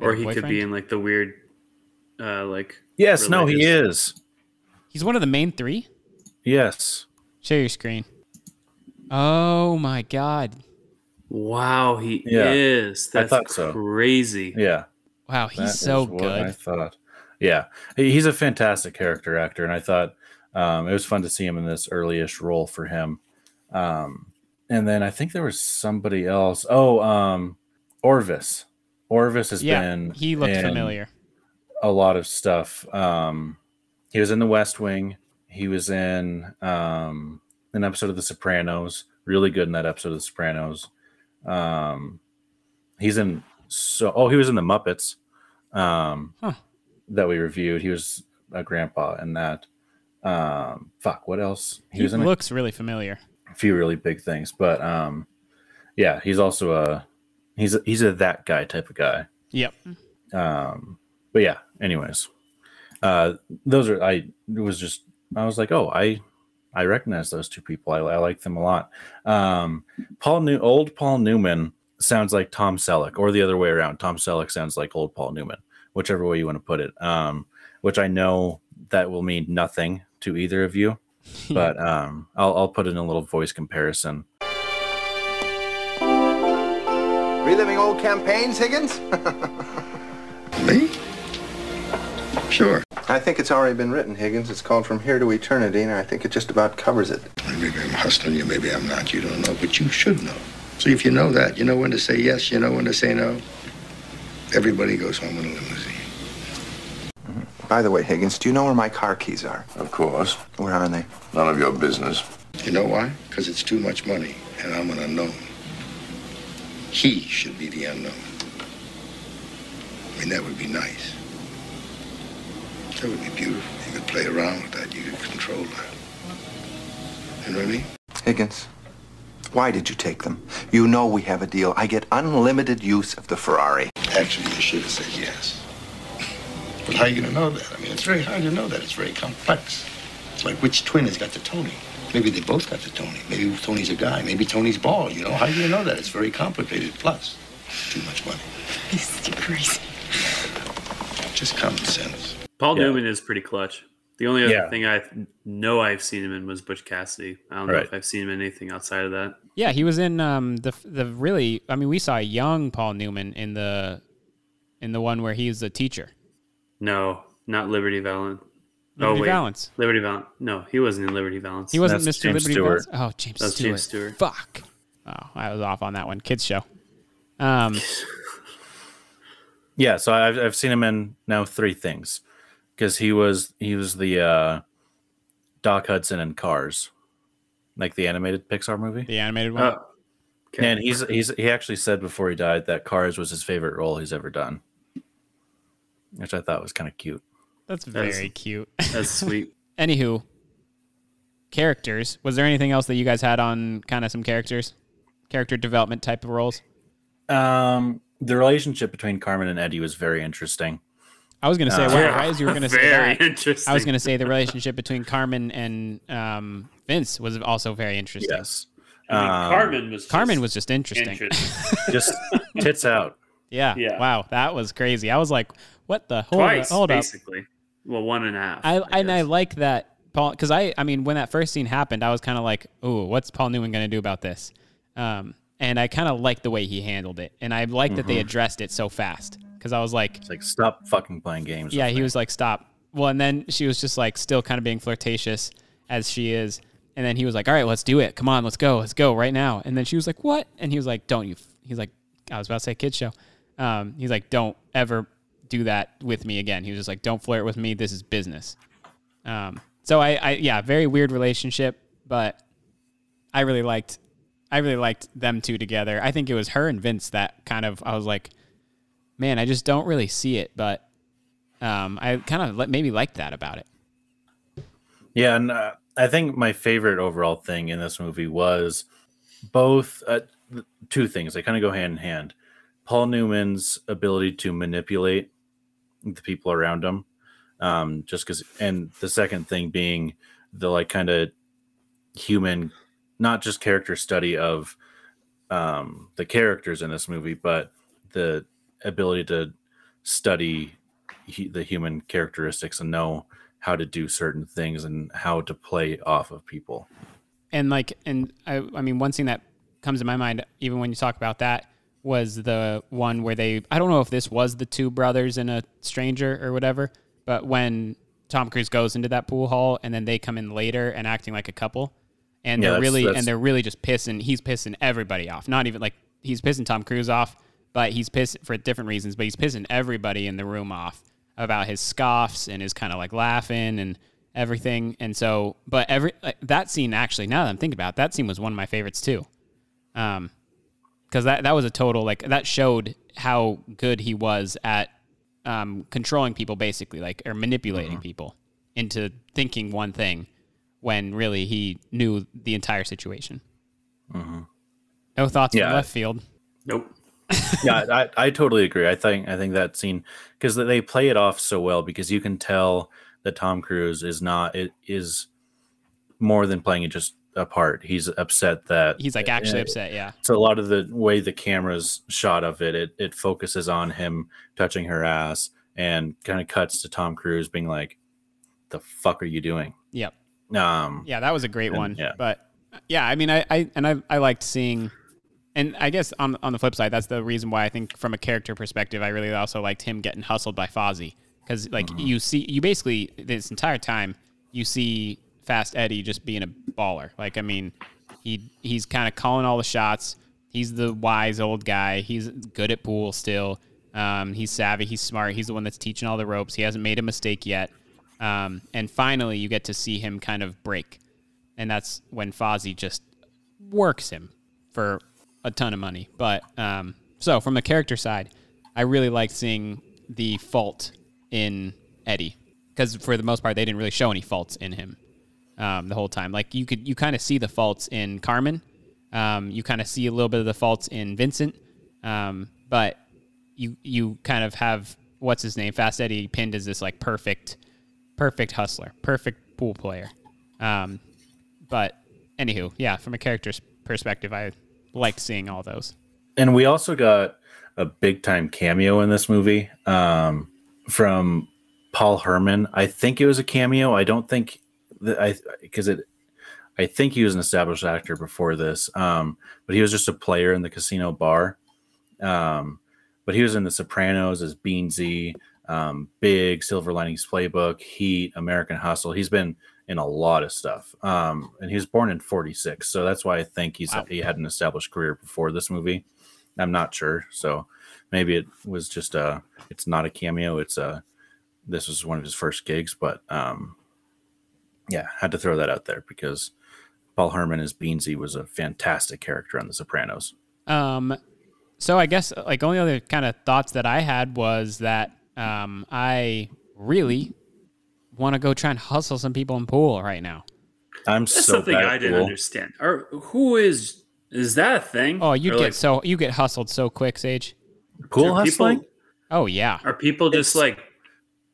Or the he could be in like the weird, uh, like. Yes. No, he is. He's one of the main three. Yes. Share your screen. Oh my god! Wow, he Yeah, is. I That's thought so. crazy. Yeah. Wow, he's That so is what I good. thought. Yeah, he's a fantastic character actor, and I thought um, it was fun to see him in this early-ish role for him. Um, and then I think there was somebody else. Oh, um, Orvis. Orvis has Yeah, been. he looked in familiar. A lot of stuff. Um, he was in The West Wing. He was in um, an episode of The Sopranos. Really good in that episode of The Sopranos. Um, he's in so. Oh, he was in The Muppets. Um, Huh. that we reviewed. He was a grandpa in that. Um, fuck, what else? He, was in a looks really familiar. A few really big things, but um, yeah, he's also a he's a, he's a that guy type of guy. Yep. Um, but yeah, anyways, uh, those are I it was just I was like, oh, I I recognize those two people. I, I like them a lot. Um, Paul New old Paul Newman sounds like Tom Selleck, or the other way around. Tom Selleck sounds like old Paul Newman, whichever way you want to put it. Um, which I know that will mean nothing to either of you, but um, I'll I'll put in a little voice comparison. Reliving old campaigns, Higgins? Me? Sure. I think it's already been written, Higgins. It's called From Here to Eternity, and I think it just about covers it. Maybe I'm hustling you, maybe I'm not. You don't know, but you should know. So if you know that, you know when to say yes, you know when to say no. Everybody goes home in a limousine. Mm-hmm. By the way, Higgins, do you know where my car keys are? Of course. Where are they? None of your business. You know why? Because it's too much money, and I'm an unknown. He should be the unknown. I mean, that would be nice. That would be beautiful. You could play around with that. You could control that. You know what I mean? Higgins, why did you take them? You know we have a deal. I get unlimited use of the Ferrari. Actually, you should have said yes. But how are you going to know that? I mean, it's very hard to know that. It's very complex. It's like which twin has got the Tony? Maybe they both got the Tony. Maybe Tony's a guy. Maybe Tony's bald. You know, how are you going to know that? It's very complicated. Plus, too much money. He's crazy. Just common sense. Paul Yeah. Newman is pretty clutch. The only other Yeah. thing I know I've seen him in was Butch Cassidy. I don't know if I've seen him in anything outside of that. Yeah, he was in um the the really. I mean, we saw young Paul Newman in the in the one where he's a teacher. No, not Liberty Valance. Liberty oh wait, Valance. Liberty Valance. No, he wasn't in Liberty Valance. He wasn't That's Mr. James Liberty Stewart. Valance? Oh, James That's Stewart. James Stewart. Fuck. Oh, I was off on that one. Kids show. Um, Yeah, so I've I've seen him in now three things because he was he was the uh, Doc Hudson in Cars, like the animated Pixar movie. the animated one. Oh, okay. And he's he's he actually said before he died that Cars was his favorite role he's ever done, which I thought was kind of cute. That's That's- very cute. That's sweet. Anywho, characters. Was there anything else that you guys had on kind of some characters, character development type of roles? Um, the relationship between Carmen and Eddie was very interesting. I was gonna say, Uh, why, Yeah, why is you were gonna say very that? interesting. I was gonna say the relationship between Carmen and um, Vince was also very interesting. Yes, I mean, Um, Carmen was. Carmen just was just interesting. interesting. just tits out. Yeah. Yeah. Wow, that was crazy. I was like, what the hold Twice, up, hold up. basically. Well, one and a half. I, and I like that Paul because I I mean when that first scene happened I was kind of like oh what's Paul Newman gonna do about this um and I kind of liked the way he handled it and I like that they addressed it so fast because I was like It's like stop fucking playing games. yeah he me. was like stop well and then she was just like still kind of being flirtatious as she is and then he was like all right let's do it come on let's go let's go right now and then she was like what and he was like don't you f-, he's like, I was about to say kid show. Um, he's like, don't ever do that with me again. He was just like, don't flirt with me. This is business. Um, so I, I, yeah, very weird relationship, but I really liked, I really liked them two together. I think it was her and Vince that kind of, I was like, man, I just don't really see it, but um, I kind of maybe like that about it. Yeah, and uh, I think my favorite overall thing in this movie was both uh, two things. They kind of go hand in hand. Paul Newman's ability to manipulate the people around him, um, just because, and the second thing being the like kind of human, not just character study of um, the characters in this movie, but the ability to study he, the human characteristics and know how to do certain things and how to play off of people. And like, and I, I mean, one thing that comes to my mind, even when you talk about that, was the one where they, I don't know if this was the two brothers and a stranger or whatever, but when Tom Cruise goes into that pool hall and then they come in later and acting like a couple, and Yeah, they're that's- really, that's- and they're really just pissing, he's pissing everybody off. Not even like he's pissing Tom Cruise off, but he's pissed for different reasons, but he's pissing everybody in the room off about his scoffs and his kind of like laughing and everything. And so, but every like, that scene actually, now that I'm thinking about it, that scene was one of my favorites too. Um, because that that was a total like that showed how good he was at um controlling people basically like or manipulating people into thinking one thing when really he knew the entire situation. No thoughts Yeah. from left field. Nope. Yeah, I, I totally agree. I think I think that scene because they play it off so well because you can tell that Tom Cruise is not it is more than playing it just a part. He's upset that He's like actually uh, upset, yeah. So a lot of the way the camera's shot of it, it it focuses on him touching her ass and kind of cuts to Tom Cruise being like, "The fuck are you doing?" Yep. Um, Yeah, that was a great and- one. yeah. But yeah, I mean, I, I and I, I liked seeing, and I guess on on the flip side, that's the reason why I think from a character perspective, I really also liked him getting hustled by Fozzie because like Mm-hmm. you see, you basically this entire time you see Fast Eddie just being a baller. Like I mean, he he's kind of calling all the shots. He's the wise old guy. He's good at pool still. Um, he's savvy. He's smart. He's the one that's teaching all the ropes. He hasn't made a mistake yet. Um, and finally, you get to see him kind of break, and that's when Fozzie just works him for a ton of money. But um, so from the character side, I really liked seeing the fault in Eddie because for the most part, they didn't really show any faults in him um, the whole time. Like you could, you kind of see the faults in Carmen. Um, you kind of see a little bit of the faults in Vincent, um, but you you kind of have what's his name, Fast Eddie, pinned as this like perfect, perfect hustler, perfect pool player. Um, but anywho, yeah, from a character's perspective, I liked seeing all those. and we also got a big time cameo in this movie um, from Paul Herman. I think it was a cameo. I don't think that I because it. I think he was an established actor before this, um, but he was just a player in the casino bar. Um, but he was in The Sopranos as Beansy, um, Big, Silver Linings Playbook, Heat, American Hustle. He's been in a lot of stuff. Um, and he was born in 46. So that's why I think he's he had an established career before this movie. I'm not sure. So maybe it was just a it's not a cameo. It's a this was one of his first gigs, but um yeah, had to throw that out there because Paul Herman as Beansy was a fantastic character on The Sopranos. Um, so I guess like only other kind of thoughts that I had was that um, I really want to go try and hustle some people in pool right now. I'm That's so something bad I didn't pool. understand. Or who is is that a thing? Oh, you get like, so you get hustled so quick, Sage. Pool are people- hustling? Oh yeah. Are people just like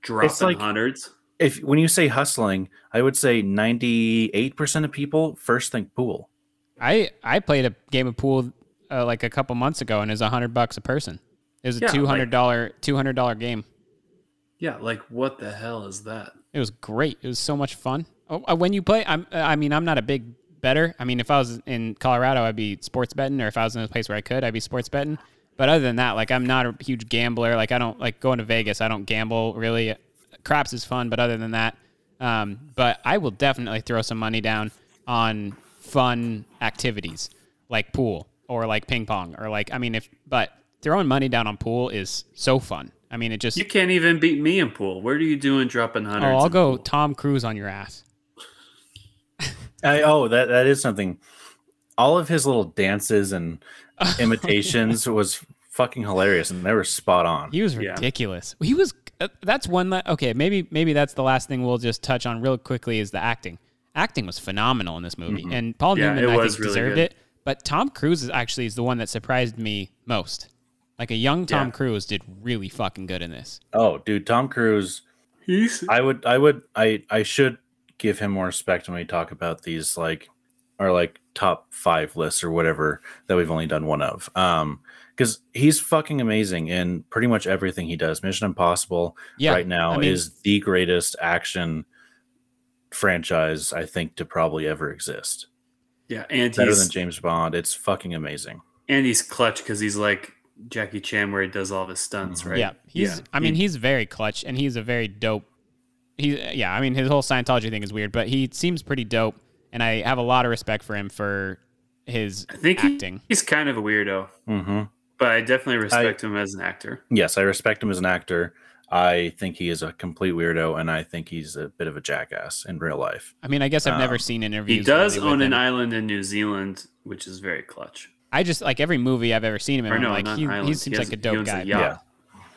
dropping like- hundreds? If when you say hustling, I would say 98% of people first think pool. I I played a game of pool uh, like a couple months ago, and it was a hundred bucks a person. It was a Yeah, two hundred dollar two hundred dollar game. Yeah, like what the hell is that? It was great. It was so much fun. Oh, uh, when you play, I'm. I mean, I'm not a big better. I mean, if I was in Colorado, I'd be sports betting, or if I was in a place where I could, I'd be sports betting. But other than that, like I'm not a huge gambler. Like I don't like going to Vegas. I don't gamble really. Craps is fun, but other than that, um, but I will definitely throw some money down on fun activities like pool or like ping pong or like I mean if but throwing money down on pool is so fun. I mean it just You can't even beat me in pool. Where are you doing dropping hundreds? oh? I'll go pool? Tom Cruise on your ass. I, oh, that that is something. All of his little dances and imitations was fucking hilarious, and they were spot on. He was ridiculous. He was. Uh, that's one. That, okay, maybe maybe that's the last thing we'll just touch on real quickly is the acting. Acting was phenomenal in this movie, Mhm. and Paul Yeah, Newman I think really deserved good. it. But Tom Cruise is actually is the one that surprised me most. Like a young Tom Yeah. Cruise did really fucking good in this. Oh, dude, Tom Cruise. He's. I would. I would. I. I should give him more respect when we talk about these like our like top five lists or whatever that we've only done one of. Um, because he's fucking amazing in pretty much everything he does. Mission Impossible Yeah, right now I mean- is the greatest action franchise I think to probably ever exist. Yeah, and Better he's than James Bond. It's fucking amazing. and he's clutch because he's like Jackie Chan, where he does all of his stunts, right? Yeah, he's. I mean, he's very clutch, and he's a very dope. He, yeah, I mean, his whole Scientology thing is weird, but he seems pretty dope, and I have a lot of respect for him for his I think he- acting. he's kind of a weirdo, hmm but I definitely respect him as an actor. Yes, I respect him as an actor. I think he is a complete weirdo, and I think he's a bit of a jackass in real life. I mean, I guess I've never Um, seen interviews. He does really with own an him. island in New Zealand, which is very clutch. I just like every movie I've ever seen him in. Or I'm no, like not he, island. he seems has- like a dope guy. A yacht,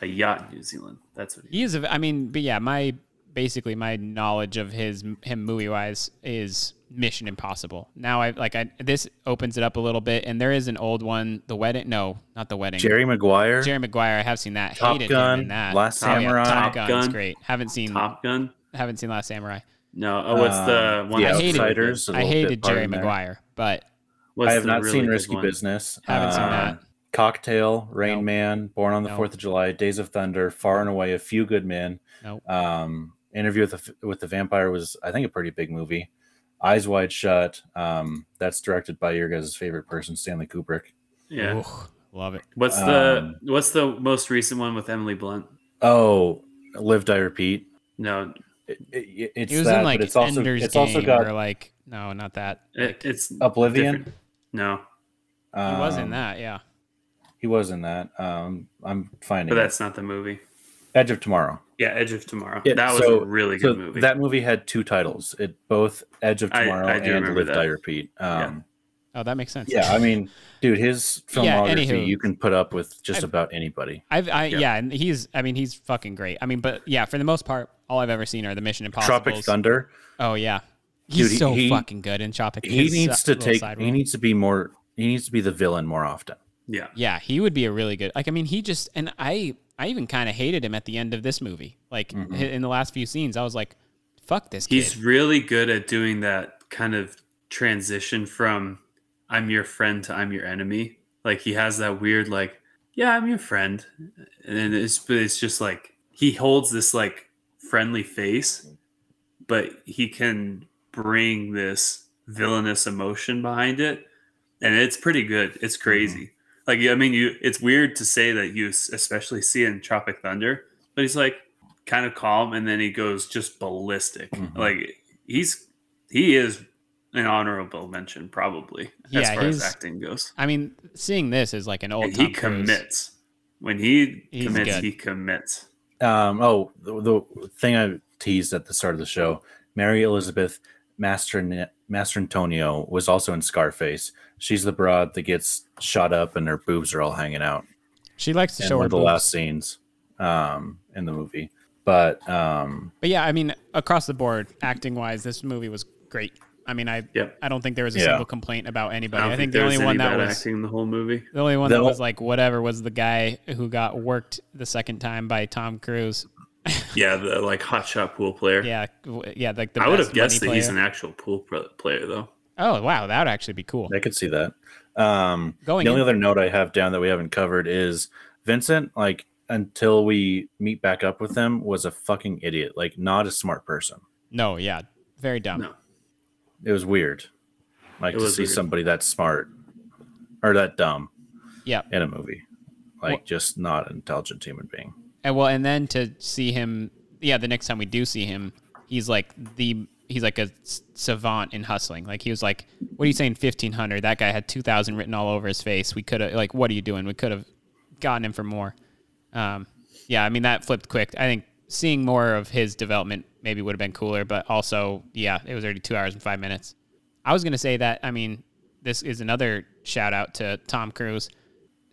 a yacht in New Zealand. That's what he. He is. A, I mean, but yeah, my basically my knowledge of his him movie wise is Mission Impossible. Now I like I this opens it up a little bit, and there is an old one, The Wedding. No, not The Wedding. Jerry Maguire. Jerry Maguire. I have seen that. Top Hated Gun, him in that. Last Oh, yeah, Samurai. Top Top Gun's Gun. great. Haven't seen Top Gun. Haven't seen Last Samurai. No. Oh, what's the Um, one? The that's hated- really Outsiders. good? a I little bit hated Jerry in there. Maguire, but What's I have not really seen Risky one? Business. Haven't seen Um, that. Cocktail, Rain Nope. Man, Born on the Nope. Fourth of July, Days of Thunder, Far and Away, A Few Good Men. Nope. Um, Interview with the with the Vampire was, I think, a pretty big movie. Eyes Wide Shut. Um, that's directed by your guys' favorite person, Stanley Kubrick. Yeah. Ooh, love it. What's the Um, What's the most recent one with Emily Blunt? Oh, Live Die Repeat. No, It, it- it's He was that, in like but it's also Ender's it's Game also got or like no, not that. it, it's Oblivion. different. No, He was in Um, that. Yeah. He was in that. Um, I'm finding but it. that's not the movie. Edge of Tomorrow. Yeah, Edge of Tomorrow. Yeah, that was so- a really so good movie. That movie had two titles. It both Edge of Tomorrow I do and remember Live that. Die Repeat. Um, Oh, that makes sense. yeah, I mean, dude, his Yeah, filmography anywho. you can put up with just I've- about anybody. I've, I Yeah. yeah. and he's. I mean, he's fucking great. I mean, but yeah, for the most part, all I've ever seen are the Mission Impossible. Tropic Thunder. Oh yeah, he's Dude, so he- fucking good in Tropic. He needs uh, to take. He needs to be more. He needs to be the villain more often. yeah, Yeah, he would be a really good. Like, I mean, he just and I. I even kind of hated him at the end of this movie. Like Mm-hmm. in the last few scenes, I was like, "Fuck this kid." he's really good at doing that kind of transition from "I'm your friend" to "I'm your enemy." Like he has that weird like, "Yeah, I'm your friend," and it's but it's just like he holds this like friendly face, but he can bring this villainous emotion behind it, and it's pretty good. It's crazy. Like I mean, you it's weird to say that you especially see in Tropic Thunder, but he's like kind of calm, and then he goes just ballistic. Mhm. Like he's he is an honorable mention probably as far as acting goes. I mean, seeing this is like an old. And he Tom commits when he He's commits. good. He commits. Um, oh, the, the thing I teased at the start of the show, Mary Elizabeth Master Mastrantonio was also in Scarface. She's the broad that gets shot up and her boobs are all hanging out. She likes to in show one her of the boobs. last scenes um, in the movie. But um, But yeah, I mean, across the board, acting wise, this movie was great. I mean, I Yep. I don't think there was a Yeah. single complaint about anybody. don't I, think, think, the only one that was acting the whole movie. the only one The that o- was like whatever was the guy who got worked the second time by Tom Cruise. Yeah, the like hotshot pool player. Yeah, yeah, like the I would have guessed money that he's an actual pool pro- player though. Oh wow, that would actually be cool. I could see that. Um, Going the only in- other note I have down that we haven't covered is Vincent. Like until we meet back up with him, was a fucking idiot. Like not a smart person. No, yeah, very dumb. No. It was weird. Like It to see weird. somebody that smart or that dumb Yeah, in a movie. Like Well- just not an intelligent human being. And well, and then to see him, yeah, the next time we do see him, he's like the he's like a savant in hustling. Like he was like what are you saying 1500? That guy had 2000 written all over his face. We could have like what are you doing? We could have gotten him for more. Um, yeah, I mean that flipped quick. I think seeing more of his development maybe would have been cooler, but also yeah, it was already 2 hours and 5 minutes. I was to say that I mean this is another shout out to Tom Cruise.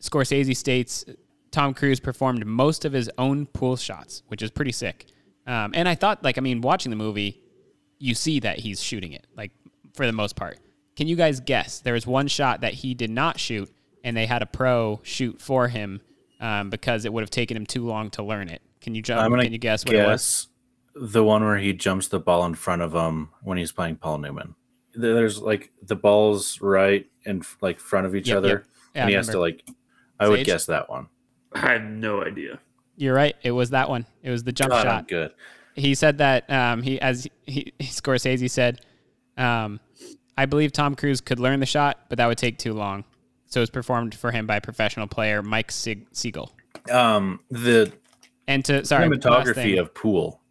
Scorsese states Tom Cruise performed most of his own pool shots, which is pretty sick. Um, and I thought, like, I mean, watching the movie, you see that he's shooting it, like, for the most part. Can you guys guess? There was one shot that he did not shoot, and they had a pro shoot for him um, because it would have taken him too long to learn it. Can you jump? I'm gonna Can you guess what it was? the one where he jumps the ball in front of him when he's playing Paul Newman. There's like the balls right in like front of each Yep, other, yep. Yeah, and he has to like. I would guess that one. I have no idea. You're right. It was that one. It was the jump God, I'm shot. good. He said that um, he, as he, Scorsese said, um, I believe Tom Cruise could learn the shot, but that would take too long. So it was performed for him by professional player Mike Sig- Sigel. Um, the And to sorry, cinematography of Pool.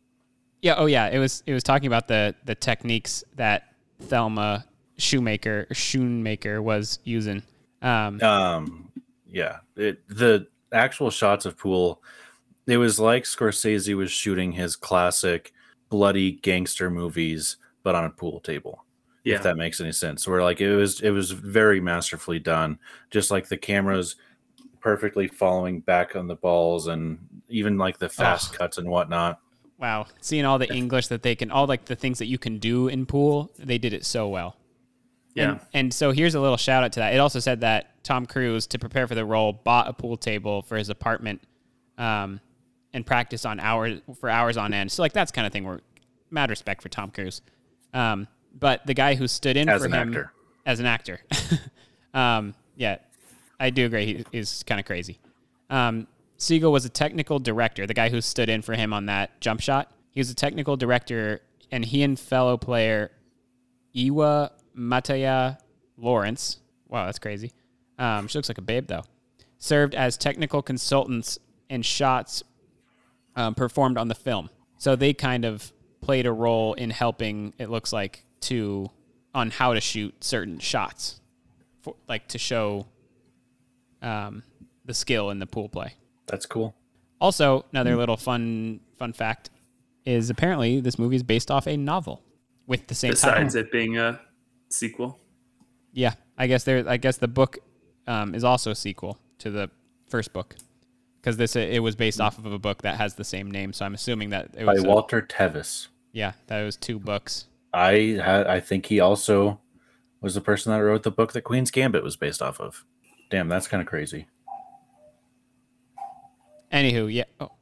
Yeah. Oh, yeah. It was. It was talking about the the techniques that Thelma Shoemaker Shoemaker was using. Um, Um, yeah, it, the actual shots of Pool. It was like Scorsese was shooting his classic bloody gangster movies, but on a pool table. Yeah. If that makes any sense. Where like it was, it was very masterfully done. Just like the cameras perfectly following back on the balls, and even like the fast Oh. cuts and whatnot. wow, seeing all the English that they can, all like the things that you can do in pool, they did it so well. Yeah. And, and so here's a little shout out to that. It also said that Tom Cruise, to prepare for the role, bought a pool table for his apartment, um, and practiced on hours for hours on end. So like that's kind of thing where mad respect for Tom Cruise. Um, but the guy who stood in As for him actor. as an actor, um, yeah, I do agree. He is kind of crazy. Um, Sigel was a technical director, the guy who stood in for him on that jump shot. He was a technical director, and he and fellow player Ewa Mataya Laurance, wow, that's crazy. Um, she looks like a babe, though. Served as technical consultants and shots um, performed on the film. So they kind of played a role in helping, it looks like, to on how to shoot certain shots, for, like to show um, the skill in the pool play. That's cool. Also, another little fun fun fact is apparently this movie is based off a novel with the same Besides title. it being a sequel. Yeah, I guess there. I guess the book um, is also a sequel to the first book because this it was based off of a book that has the same name. So I'm assuming that it By was a- Walter Tevis. yeah, that was two books. I had, I think he also was the person that wrote the book that Queen's Gambit was based off of. Damn, that's kind of crazy. Anywho, yeah. Oh,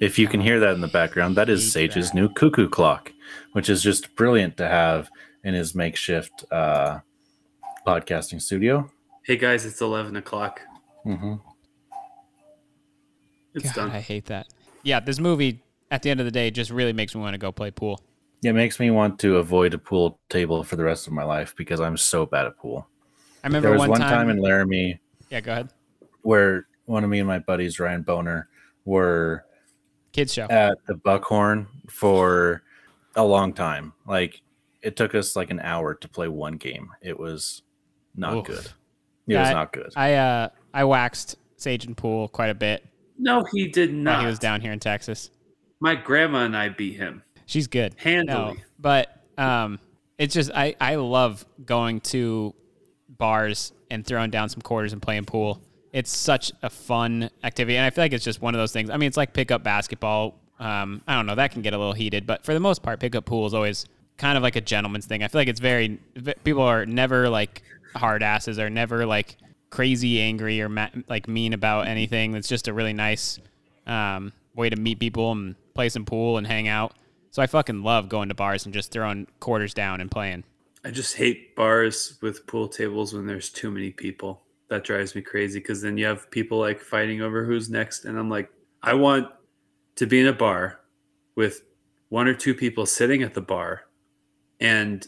If you can hear that in the background, that is Sage's new cuckoo clock, which is just brilliant to have in his makeshift uh, podcasting studio. Hey guys, it's eleven o'clock. Mm-hmm. It's God, done. I hate that. Yeah, this movie at the end of the day just really makes me want to go play pool. It makes me want to avoid a pool table for the rest of my life because I'm so bad at pool. I remember there was one, one time, time in Laramie Yeah, go ahead. where one of me and my buddies, Ryan Boner, were Kids show. at the Buckhorn for a long time. Like it took us like an hour to play one game. It was not Oof. good. It Yeah, was not good. I uh I waxed Sage and Pool quite a bit No, he did while not. he was down here in Texas. My grandma and I beat him. She's good. Handily. No, but um, it's just I I love going to bars and throwing down some quarters and playing pool. It's such a fun activity, and I feel like it's just one of those things. I mean, it's like pickup basketball. Um, I don't know that can get a little heated, but for the most part, pickup pool is always kind of like a gentleman's thing. I feel like it's very people are never like hard asses or never like crazy angry or ma- like mean about anything. It's just a really nice um, way to meet people and play some pool and hang out. So I fucking love going to bars and just throwing quarters down and playing. I just hate bars with pool tables when there's too many people. That drives me crazy because then you have people like fighting over who's next. And I'm like, I want to be in a bar with one or two people sitting at the bar and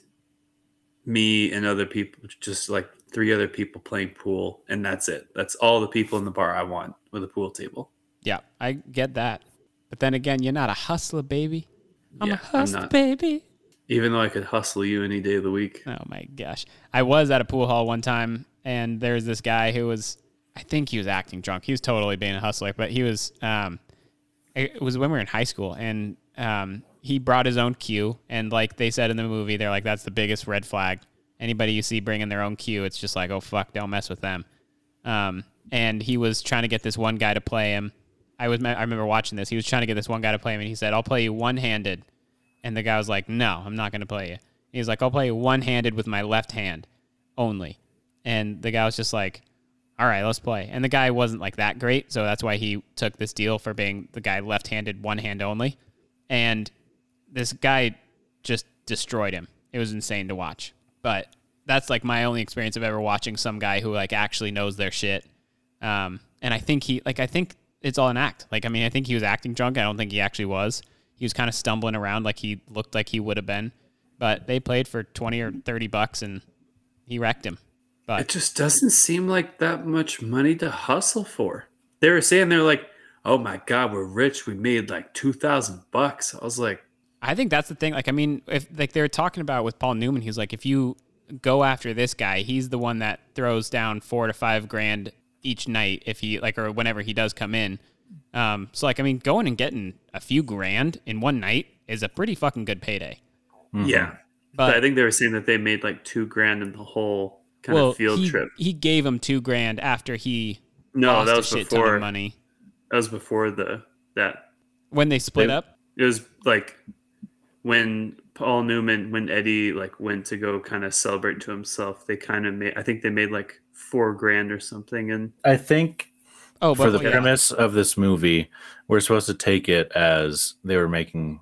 me and other people, just like three other people playing pool. And that's it. That's all the people in the bar I want with a pool table. Yeah, I get that. But then again, you're not a hustler, baby. I'm Yeah, a I'm hustler, not. baby. Even though I could hustle you any day of the week. Oh my gosh. I was at a pool hall one time and there's this guy who was I think he was acting drunk. He was totally being a hustler, but he was um it was when we were in high school and um he brought his own cue and like they said in the movie they're like that's the biggest red flag. Anybody you see bringing their own cue, it's just like, "Oh fuck, don't mess with them." Um and he was trying to get this one guy to play him. I was I remember watching this. He was trying to get this one guy to play him and he said, "I'll play you one-handed." And the guy was like, "No, I'm not going to play you." He was like, "I'll play you one-handed with my left hand only." And the guy was just like, "All right, let's play." And the guy wasn't like that great, so that's why he took this deal for being the guy left-handed, one hand only. And this guy just destroyed him. It was insane to watch. But that's like my only experience of ever watching some guy who like actually knows their shit. Um, and I think he like I think it's all an act. Like I mean, I think he was acting drunk. I don't think he actually was. He was kind of stumbling around like he looked like he would have been. But they played for twenty or thirty bucks and he wrecked him. But It just doesn't seem like that much money to hustle for. They were saying they're like, "Oh my god, we're rich. We made like two thousand bucks." I was like, I think that's the thing. Like, I mean, if like they were talking about with Paul Newman, he's like, if you go after this guy, he's the one that throws down four to five grand each night if he like or whenever he does come in. Um, so like, I mean, going and getting a few grand in one night is a pretty fucking good payday. "Yeah." But, I think they were saying that they made like two grand in the whole kind well, of field he, trip. he gave him two grand after he No, lost that a was shit ton before of money That was before the that when they split They- up. It was like when Paul Newman, when Eddie like went to go kind of celebrate to himself, they kind of made. I think they made like four grand or something, and I think Oh, for the yeah. premise of this movie, we're supposed to take it as they were making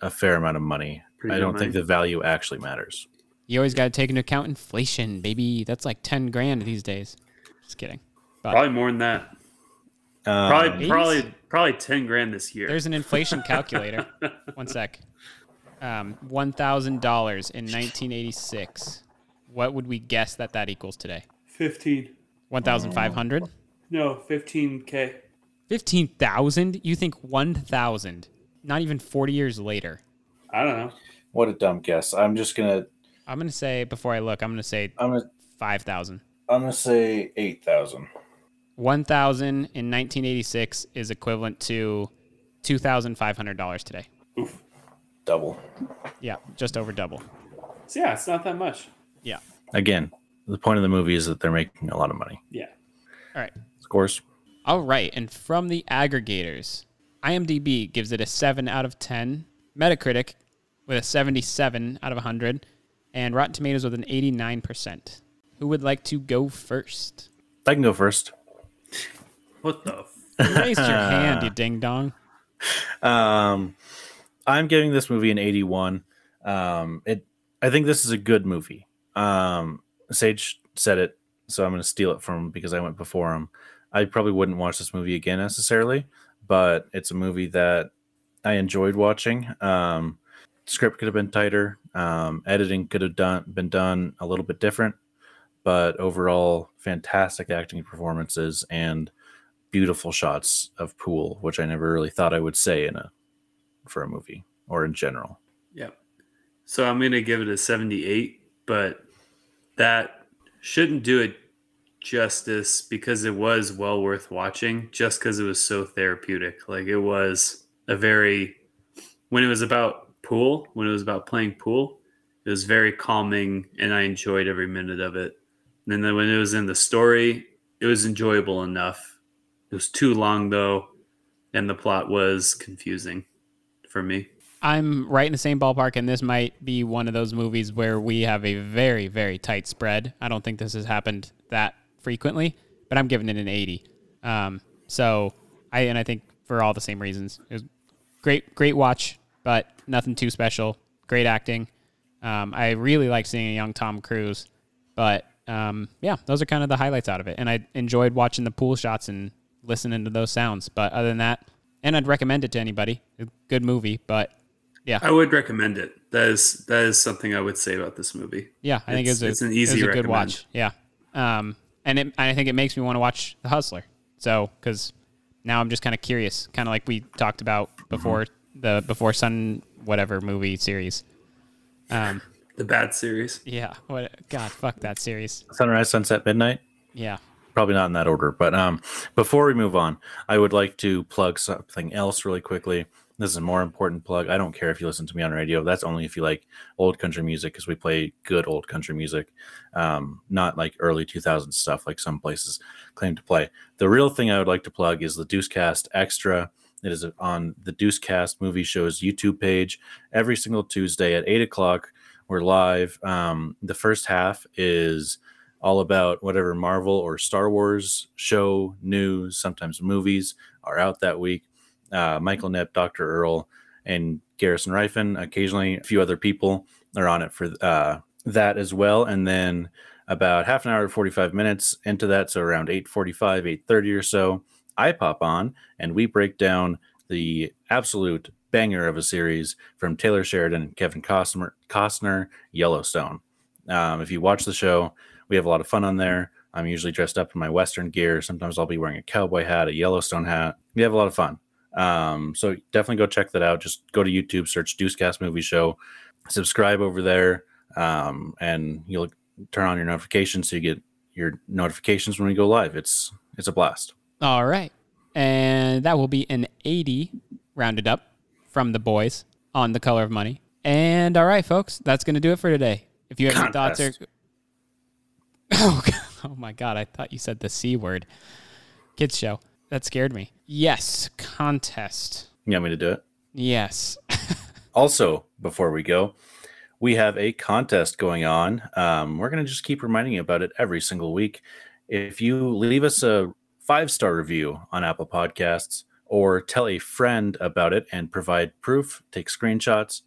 a fair amount of money. Pretty I don't think the value actually matters. You always got to take into account inflation, baby. That's like ten grand these days. Just kidding. But probably more than that. Um, Probably, probably, probably ten grand this year. There's an inflation calculator. One sec. Um, one thousand dollars in 1986. What would we guess that that equals today? fifteen. One thousand five hundred. No, fifteen k. Fifteen thousand? You think one thousand? Not even forty years later. I don't know. What a dumb guess. I'm just gonna I'm gonna say before I look. I'm gonna say I'm gonna five thousand. I'm gonna say eight thousand. One thousand in 1986 is equivalent to two thousand five hundred dollars today. Double. Yeah, just over double. So yeah, it's not that much. Yeah. Again, the point of the movie is that they're making a lot of money. Yeah. All right. Scores. All right, and from the aggregators, IMDb gives it a 7 out of 10, Metacritic with a 77 out of 100, and Rotten Tomatoes with an 89%. Who would like to go first? I can go first. What the? You raised your hand, you ding dong. Um, I'm giving this movie an 81. Um, it, I think this is a good movie. Um, Sage said it, so I'm going to steal it from him because I went before him. I probably wouldn't watch this movie again necessarily, but it's a movie that I enjoyed watching. Um, script could have been tighter. Um, editing could have done been done a little bit different, but overall, fantastic acting performances and beautiful shots of pool, which I never really thought I would say in a for a movie or in general. Yeah. So I'm gonna give it a 78, but that shouldn't do it justice because it was well worth watching just because it was so therapeutic. Like it was a very when it was about pool, when it was about playing pool, it was very calming and I enjoyed every minute of it. And then when it was in the story, it was enjoyable enough. It was too long though, and the plot was confusing for me. I'm right in the same ballpark, and this might be one of those movies where we have a very, very tight spread. I don't think this has happened that frequently, but I'm giving it an 80. Um, so I and I think for all the same reasons, it was great, great watch, but nothing too special. Great acting. Um, I really like seeing a young Tom Cruise, but um, yeah, those are kind of the highlights out of it. And I enjoyed watching the pool shots and listening to those sounds. But other than that, and I'd recommend it to anybody. Good movie, but yeah, I would recommend it. That is that is something I would say about this movie. Yeah, I think it's, it's, a, an easy it was a good watch. Yeah, um, and it, and I think it makes me want to watch The Hustler. So because now I'm just kind of curious, kind of like we talked about before the before Sun whatever movie series. Um, the bad series. Yeah. What? God, fuck that series. Sunrise, Sunset, Midnight. Yeah. Probably not in that order, but um, before we move on, I would like to plug something else really quickly. This is a more important plug. I don't care if you listen to me on radio. That's only if you like old country music, because we play good old country music, um, not like early 2000s stuff like some places claim to play. The real thing I would like to plug is the Deucecast Extra. It is on the Deucecast Movie Show's YouTube page every single Tuesday at 8 o'clock. We're live. Um, the first half is all about whatever Marvel or Star Wars show, news, sometimes movies are out that week. Uh, Michael Knipp, Dr. Earl, and Garrison Rifen, occasionally a few other people are on it for uh, that as well. And then about half an hour, 45 minutes into that, so around 8.45, 8.30 or so, I pop on and we break down the absolute banger of a series from Taylor Sheridan and Kevin Costner, Costner Yellowstone. Um, if you watch the show, we have a lot of fun on there. I'm usually dressed up in my Western gear. Sometimes I'll be wearing a cowboy hat, a Yellowstone hat. We have a lot of fun. Um, so definitely go check that out. Just go to YouTube, search Deucecast Movie Show, subscribe over there, um, and you'll turn on your notifications so you get your notifications when we go live. It's it's a blast. All right. And that will be an 80 rounded up from the boys on the color of money. And all right, folks, that's going to do it for today. If you have any thoughts or. Oh, oh my God. I thought you said the C word. Kids show. That scared me. Yes. Contest. You want me to do it? Yes. also, before we go, we have a contest going on. Um, we're going to just keep reminding you about it every single week. If you leave us a five star review on Apple Podcasts or tell a friend about it and provide proof, take screenshots,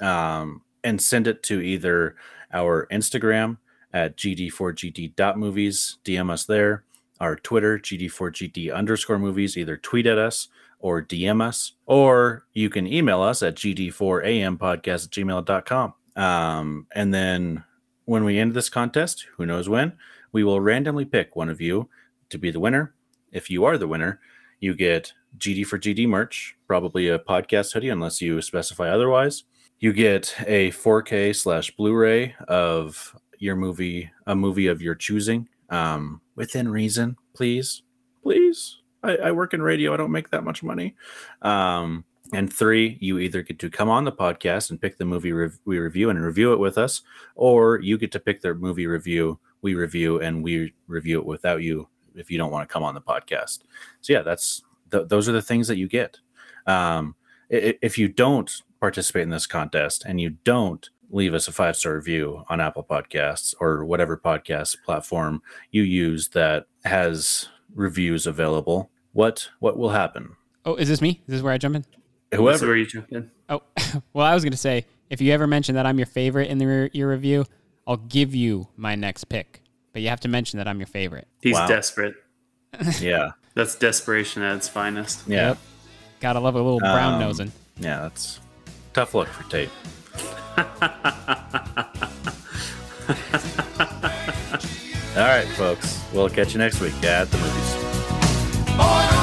um, and send it to either our Instagram at gd4gd.movies, DM us there, our Twitter, gd4gd underscore movies, either tweet at us or DM us, or you can email us at gd4ampodcast at gmail.com. Um, and then when we end this contest, who knows when, we will randomly pick one of you to be the winner. If you are the winner, you get GD for GD merch, probably a podcast hoodie, unless you specify otherwise. You get a 4K slash Blu-ray of your movie, a movie of your choosing, um, within reason, please, please. I, I work in radio. I don't make that much money. Um, and three, you either get to come on the podcast and pick the movie we review and review it with us, or you get to pick the movie review we review and we review it without you if you don't want to come on the podcast. So yeah, that's th- those are the things that you get. Um, if you don't participate in this contest and you don't leave us a five star review on Apple Podcasts or whatever podcast platform you use that has reviews available, what what will happen? Oh, is this me? Is this where I jump in? Whoever. This is where you jump in. Oh, well, I was going to say if you ever mention that I'm your favorite in the re- your review, I'll give you my next pick. But you have to mention that I'm your favorite. He's Wow. desperate. Yeah. That's desperation at its finest. Yeah. Yep. Gotta love a little brown Um, nosing. Yeah, that's tough luck for Tate. All right, folks. We'll catch you next week at the movies.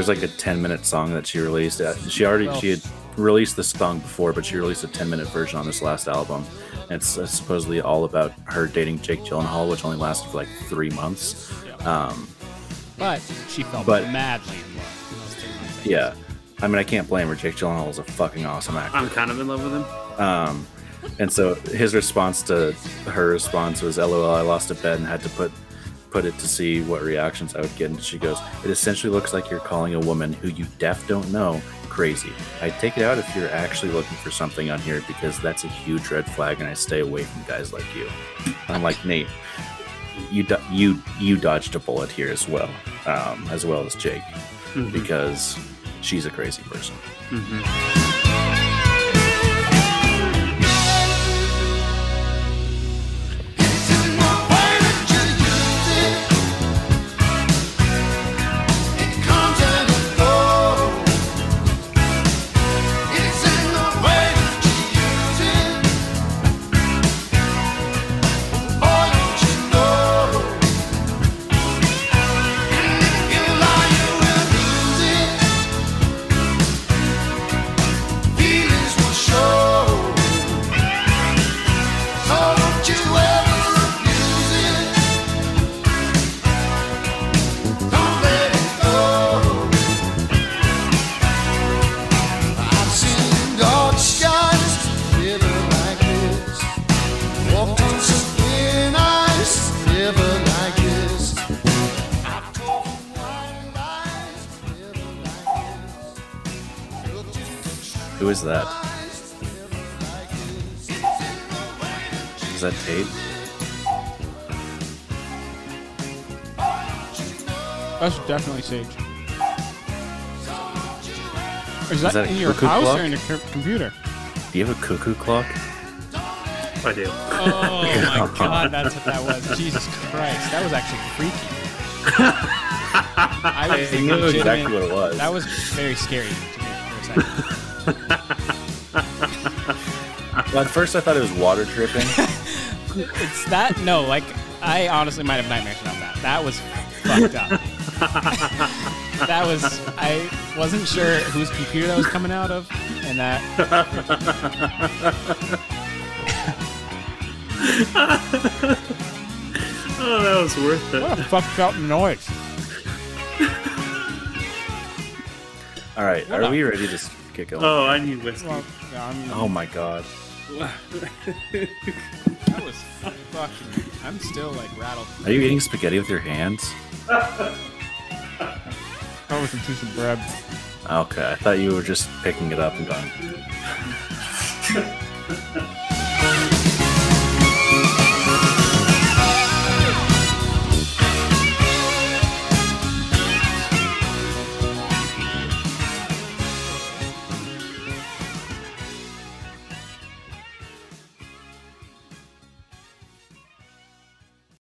There's like a 10 minute song that she released. Uh, She already she had released the song before, but she released a 10 minute version on this last album. It's uh, supposedly all about her dating Jake Gyllenhaal, which only lasted for like three months. Um, But she felt but- madly in love. in those two months. yeah, I mean, I can't blame her. Jake Gyllenhaal is a fucking awesome actor. I'm kind of in love with him. Um, and so his response to her response was, "LOL, I lost a bet and had to put put it to see what reactions I would get." And she goes, "It essentially looks like you're calling a woman who you def don't know crazy. I'd take it out if you're actually looking for something on here because that's a huge red flag, and I stay away from guys like you." I'm like Nate. You do- you you dodged a bullet here as well, um, as well as Jake, Mhm. because she's a crazy person. Mhm. That's definitely Sage. Is that, that in your house clock? or in your co- computer? Do you have a cuckoo clock? I do. Oh my god, that's what that was. Jesus Christ, that was actually freaky. I was I knew exactly what it was. That was very scary to me for a second. Well, at first I thought it was water dripping. it's that no, like I honestly might have nightmares about that. That was fucked up. That was I wasn't sure whose computer that was coming out of, and that Oh, that was worth it. what a fucked up noise. All right, What are a- we ready to s- get going? Oh, I need whiskey. Well, yeah, I'm, Oh my god. that was fucking. I'm still like rattled. Are you eating spaghetti with your hands? Over some piece of bread. Okay, I thought you were just picking it up and going.